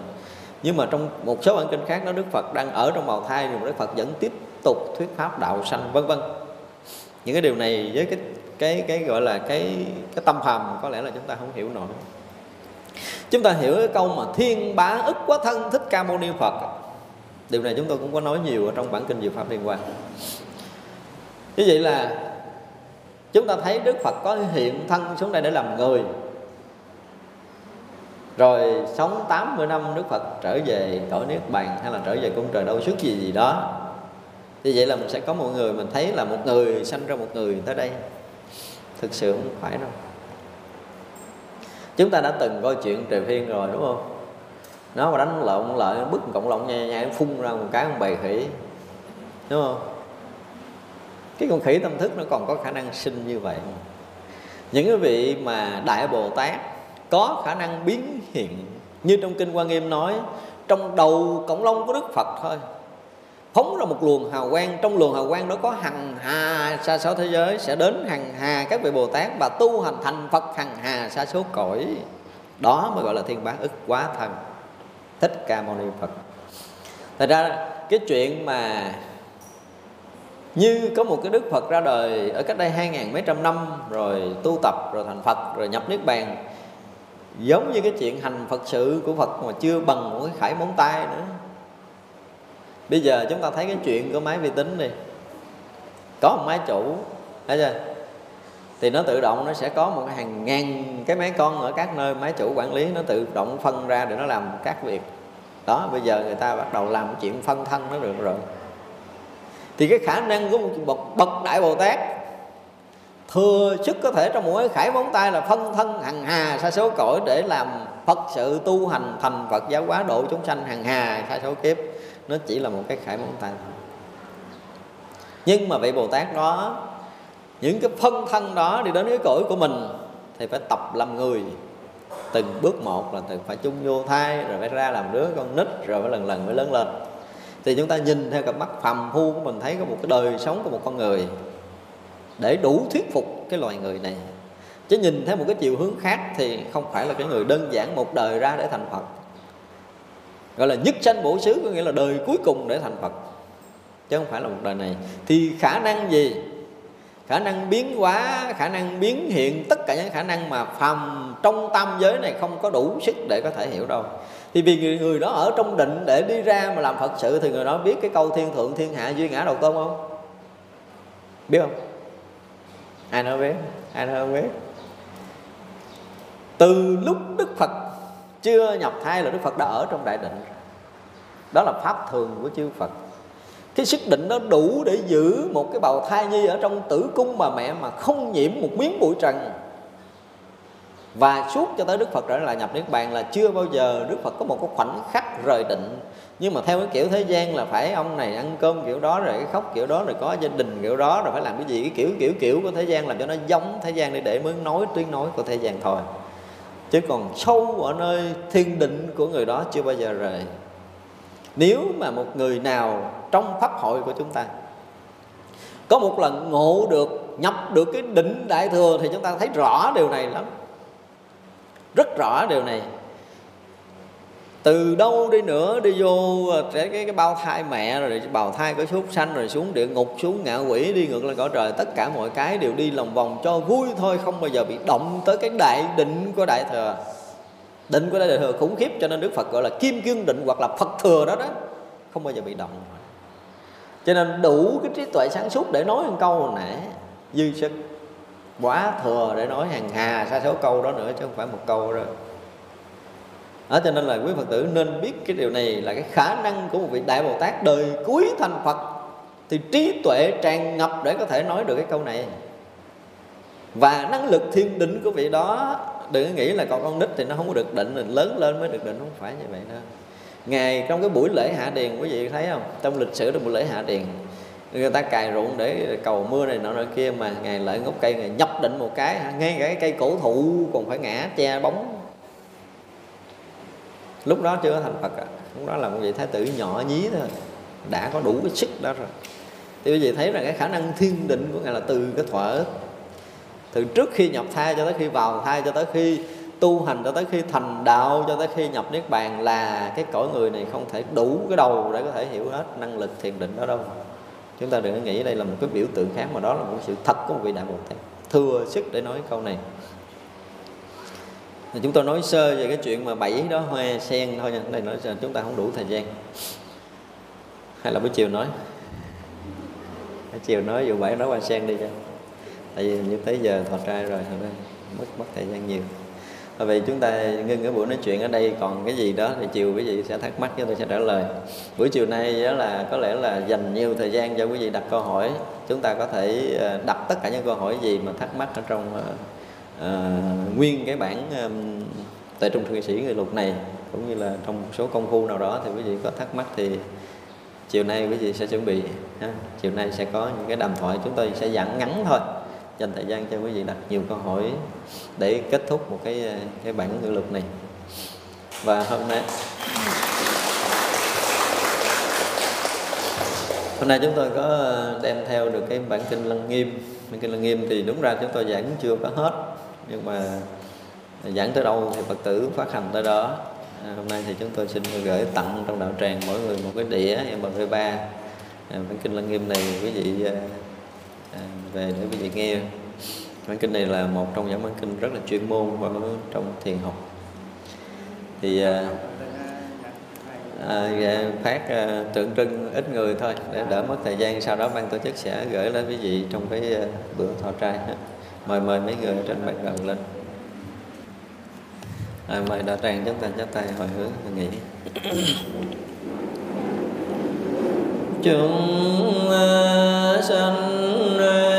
[SPEAKER 1] nhưng mà trong một số bản kinh khác nó Đức Phật đang ở trong bào thai nhưng Đức Phật vẫn tiếp tục thuyết pháp đạo sanh, vân vân. Những cái điều này với cái cái cái gọi là cái cái tâm phàm, có lẽ là chúng ta không hiểu nổi. Chúng ta hiểu cái câu mà thiên bá ức quá thân, thích ca mâu ni phật điều này chúng tôi cũng có nói nhiều ở trong bản kinh diệu pháp liên quan. Như vậy là chúng ta thấy đức phật có hiện thân xuống đây để làm người rồi sống 80 năm Đức Phật trở về cõi Niết Bàn hay là trở về cung trời đâu suốt gì gì đó Như vậy là mình sẽ có một người mình thấy là một người sanh ra một người tới đây Thực sự không phải đâu Chúng ta đã từng coi chuyện trời phiên rồi đúng không? Nó mà đánh lộn lợi, bức cộng lộn nhai nhai phun ra một cái con bầy khỉ Đúng không? cái con khỉ tâm thức nó còn có khả năng sinh như vậy những cái vị mà đại bồ tát có khả năng biến hiện. Như trong kinh quan nghiêm nói, trong đầu cổng lông của đức phật thôi. Phóng ra một luồng hào quang, trong luồng hào quang đó có hằng hà, xa số thế giới sẽ đến hằng hà các vị bồ tát và tu hành thành phật hằng hà, xa số cõi. Đó mới gọi là thiên bá ức quá thần thích ca mâu ni phật. Thật ra, cái chuyện mà như có một cái đức phật ra đời ở cách đây hai ngàn mấy trăm năm, rồi tu tập, rồi thành phật, rồi nhập niết bàn giống như cái chuyện hành phật sự của phật mà chưa bằng một cái khải móng tay nữa. Bây giờ chúng ta thấy cái chuyện của máy vi tính đi. Có một máy chủ thấy chưa? Thì nó tự động nó sẽ có một hàng ngàn cái máy con ở các nơi máy chủ quản lý nó tự động phân ra để nó làm các việc. Đó bây giờ người ta bắt đầu làm chuyện phân thân nó được rồi. Thì cái khả năng của một bậc, bậc đại bồ tát thừa sức có thể trong một cái khải móng tay là phân thân hằng hà sa số cõi để làm phật sự tu hành thành phật giáo hóa độ chúng sanh hằng hà sa số kiếp. Nó chỉ là một cái khải móng tay thôi. Nhưng mà vị bồ tát đó, những cái phân thân đó đi đến cái cõi của mình thì phải tập làm người. Từng bước một là từng phải chung vô thai, rồi phải ra làm đứa con nít, rồi phải lần lần mới lớn lên. Thì chúng ta nhìn theo cặp mắt phàm phu của mình, thấy có một cái đời sống của một con người để đủ thuyết phục cái loài người này. Chứ nhìn theo một cái chiều hướng khác thì không phải là cái người đơn giản một đời ra để thành phật. Gọi là nhất sanh bổ xứ có nghĩa là đời cuối cùng để thành phật chứ không phải là một đời này. Thì khả năng gì? Khả năng biến hóa khả năng biến hiện tất cả những khả năng mà phàm trong tam giới này không có đủ sức để có thể hiểu đâu. Thì vì người, người đó ở trong định để đi ra mà làm phật sự thì người đó biết cái câu thiên thượng thiên hạ duy ngã đầu tôn không? Biết không? Ai nói biết? Ai nói không biết? Từ lúc đức phật chưa nhập thai là đức phật đã ở trong đại định đó là pháp thường của chư phật. Cái sức định nó đủ để giữ một cái bào thai nhi ở trong tử cung bà mẹ mà không nhiễm một miếng bụi trần. Và suốt cho tới Đức Phật trở lại nhập Niết Bàn là chưa bao giờ Đức Phật có một cái khoảnh khắc rời định nhưng mà theo cái kiểu thế gian là phải ông này ăn cơm kiểu đó, rồi cái khóc kiểu đó, rồi có gia đình kiểu đó, rồi phải làm cái gì? Cái kiểu kiểu kiểu của thế gian làm cho nó giống thế gian để để mới nói, tiếng nói của thế gian thôi. Chứ còn sâu ở nơi thiên định của người đó chưa bao giờ rời. Nếu mà một người nào trong pháp hội của chúng ta có một lần ngộ được, nhập được cái định đại thừa thì chúng ta thấy rõ điều này lắm. Rất rõ điều này từ đâu đi nữa đi vô à, cái cái, cái bao thai mẹ rồi bào thai có súc sanh rồi xuống địa ngục xuống ngạ quỷ đi ngược lên cõi trời. Tất cả mọi cái đều đi lòng vòng cho vui thôi không bao giờ bị động tới cái đại định của đại thừa. Định của đại thừa khủng khiếp cho nên đức phật gọi là kim cương định hoặc là phật thừa đó đó. Không bao giờ bị động. Cho nên đủ cái trí tuệ sáng suốt để nói một câu hồi nãy dư sức quá thừa để nói hàng hà sa số câu đó nữa chứ không phải một câu rồi đó, cho nên là quý phật tử nên biết cái điều này là cái khả năng của một vị đại bồ tát đời cuối thành phật. Thì trí tuệ tràn ngập để có thể nói được cái câu này. Và năng lực thiên định của vị đó đừng nghĩ là còn con nít thì nó không có được định mình lớn lên mới được định không phải như vậy đâu. Ngày trong cái buổi lễ hạ điền quý vị thấy không? Trong lịch sử được buổi lễ hạ điền người ta cài ruộng để cầu mưa này nọ nọ kia mà ngày lại ngốc cây ngày nhập định một cái ngay cả cái cây cổ thụ còn phải ngã che bóng lúc đó chưa có thành phật à. lúc đó là một vị thái tử nhỏ nhí thôi. Đã có đủ cái sức đó rồi. Thì quý vị thấy rằng cái khả năng thiên định của ngài là từ cái thuở. Từ trước khi nhập thai cho tới khi vào thai cho tới khi tu hành cho tới khi thành đạo cho tới khi nhập niết bàn là cái cõi người này không thể đủ cái đầu để có thể hiểu hết năng lực thiền định đó đâu. Chúng ta đừng nghĩ đây là một cái biểu tượng khác mà đó là một sự thật của một vị đại bồ tát. Thừa sức để nói câu này thì chúng tôi nói sơ về cái chuyện mà bảy đó, hoa sen thôi nha. Đây nói chúng ta không đủ thời gian. Hay là buổi chiều nói? Buổi chiều nói dù bảy nói hoa sen đi cho. Tại vì như tới giờ thọ trai rồi thôi mất mất thời gian nhiều. Bởi vì chúng ta ngưng cái buổi nói chuyện ở đây. Còn cái gì đó thì chiều quý vị sẽ thắc mắc cho tôi sẽ trả lời. Buổi chiều nay đó là có lẽ là dành nhiều thời gian cho quý vị đặt câu hỏi. Chúng ta có thể ờ, đặt tất cả những câu hỏi gì mà thắc mắc ở trong ờ, à, nguyên cái bản um, tại trung thượng sĩ người lục này cũng như là trong một số công phu nào đó thì quý vị có thắc mắc thì chiều nay quý vị sẽ chuẩn bị ha. chiều nay sẽ có những cái đàm thoại chúng tôi sẽ giảng ngắn thôi dành thời gian cho quý vị đặt nhiều câu hỏi để kết thúc một cái ờ, cái bản ngữ lục này. Và hôm nay hôm nay chúng tôi có ờ, đem theo được cái bản kinh lăng nghiêm. Bản kinh lăng nghiêm thì đúng ra chúng tôi giảng chưa có hết nhưng mà giảng tới đâu thì phật tử phát hành tới đó. À, hôm nay thì chúng tôi xin gửi tặng trong đạo tràng mỗi người một cái đĩa mp 3 à, bản kinh lăng nghiêm này quý vị à, à, về để quý vị nghe. Bản kinh này là một trong những bản kinh rất là chuyên môn và trong thiền học. Thì à, à, dạ, phát à, tượng trưng ít người thôi để đỡ mất thời gian sau đó ban tổ chức sẽ gửi lên quý vị trong cái à, bữa thọ trai mời mời mấy người trên bàn gần lên à, mời đạo tràng chúng ta chắp tay hồi hướng và nghỉ. chúng sanh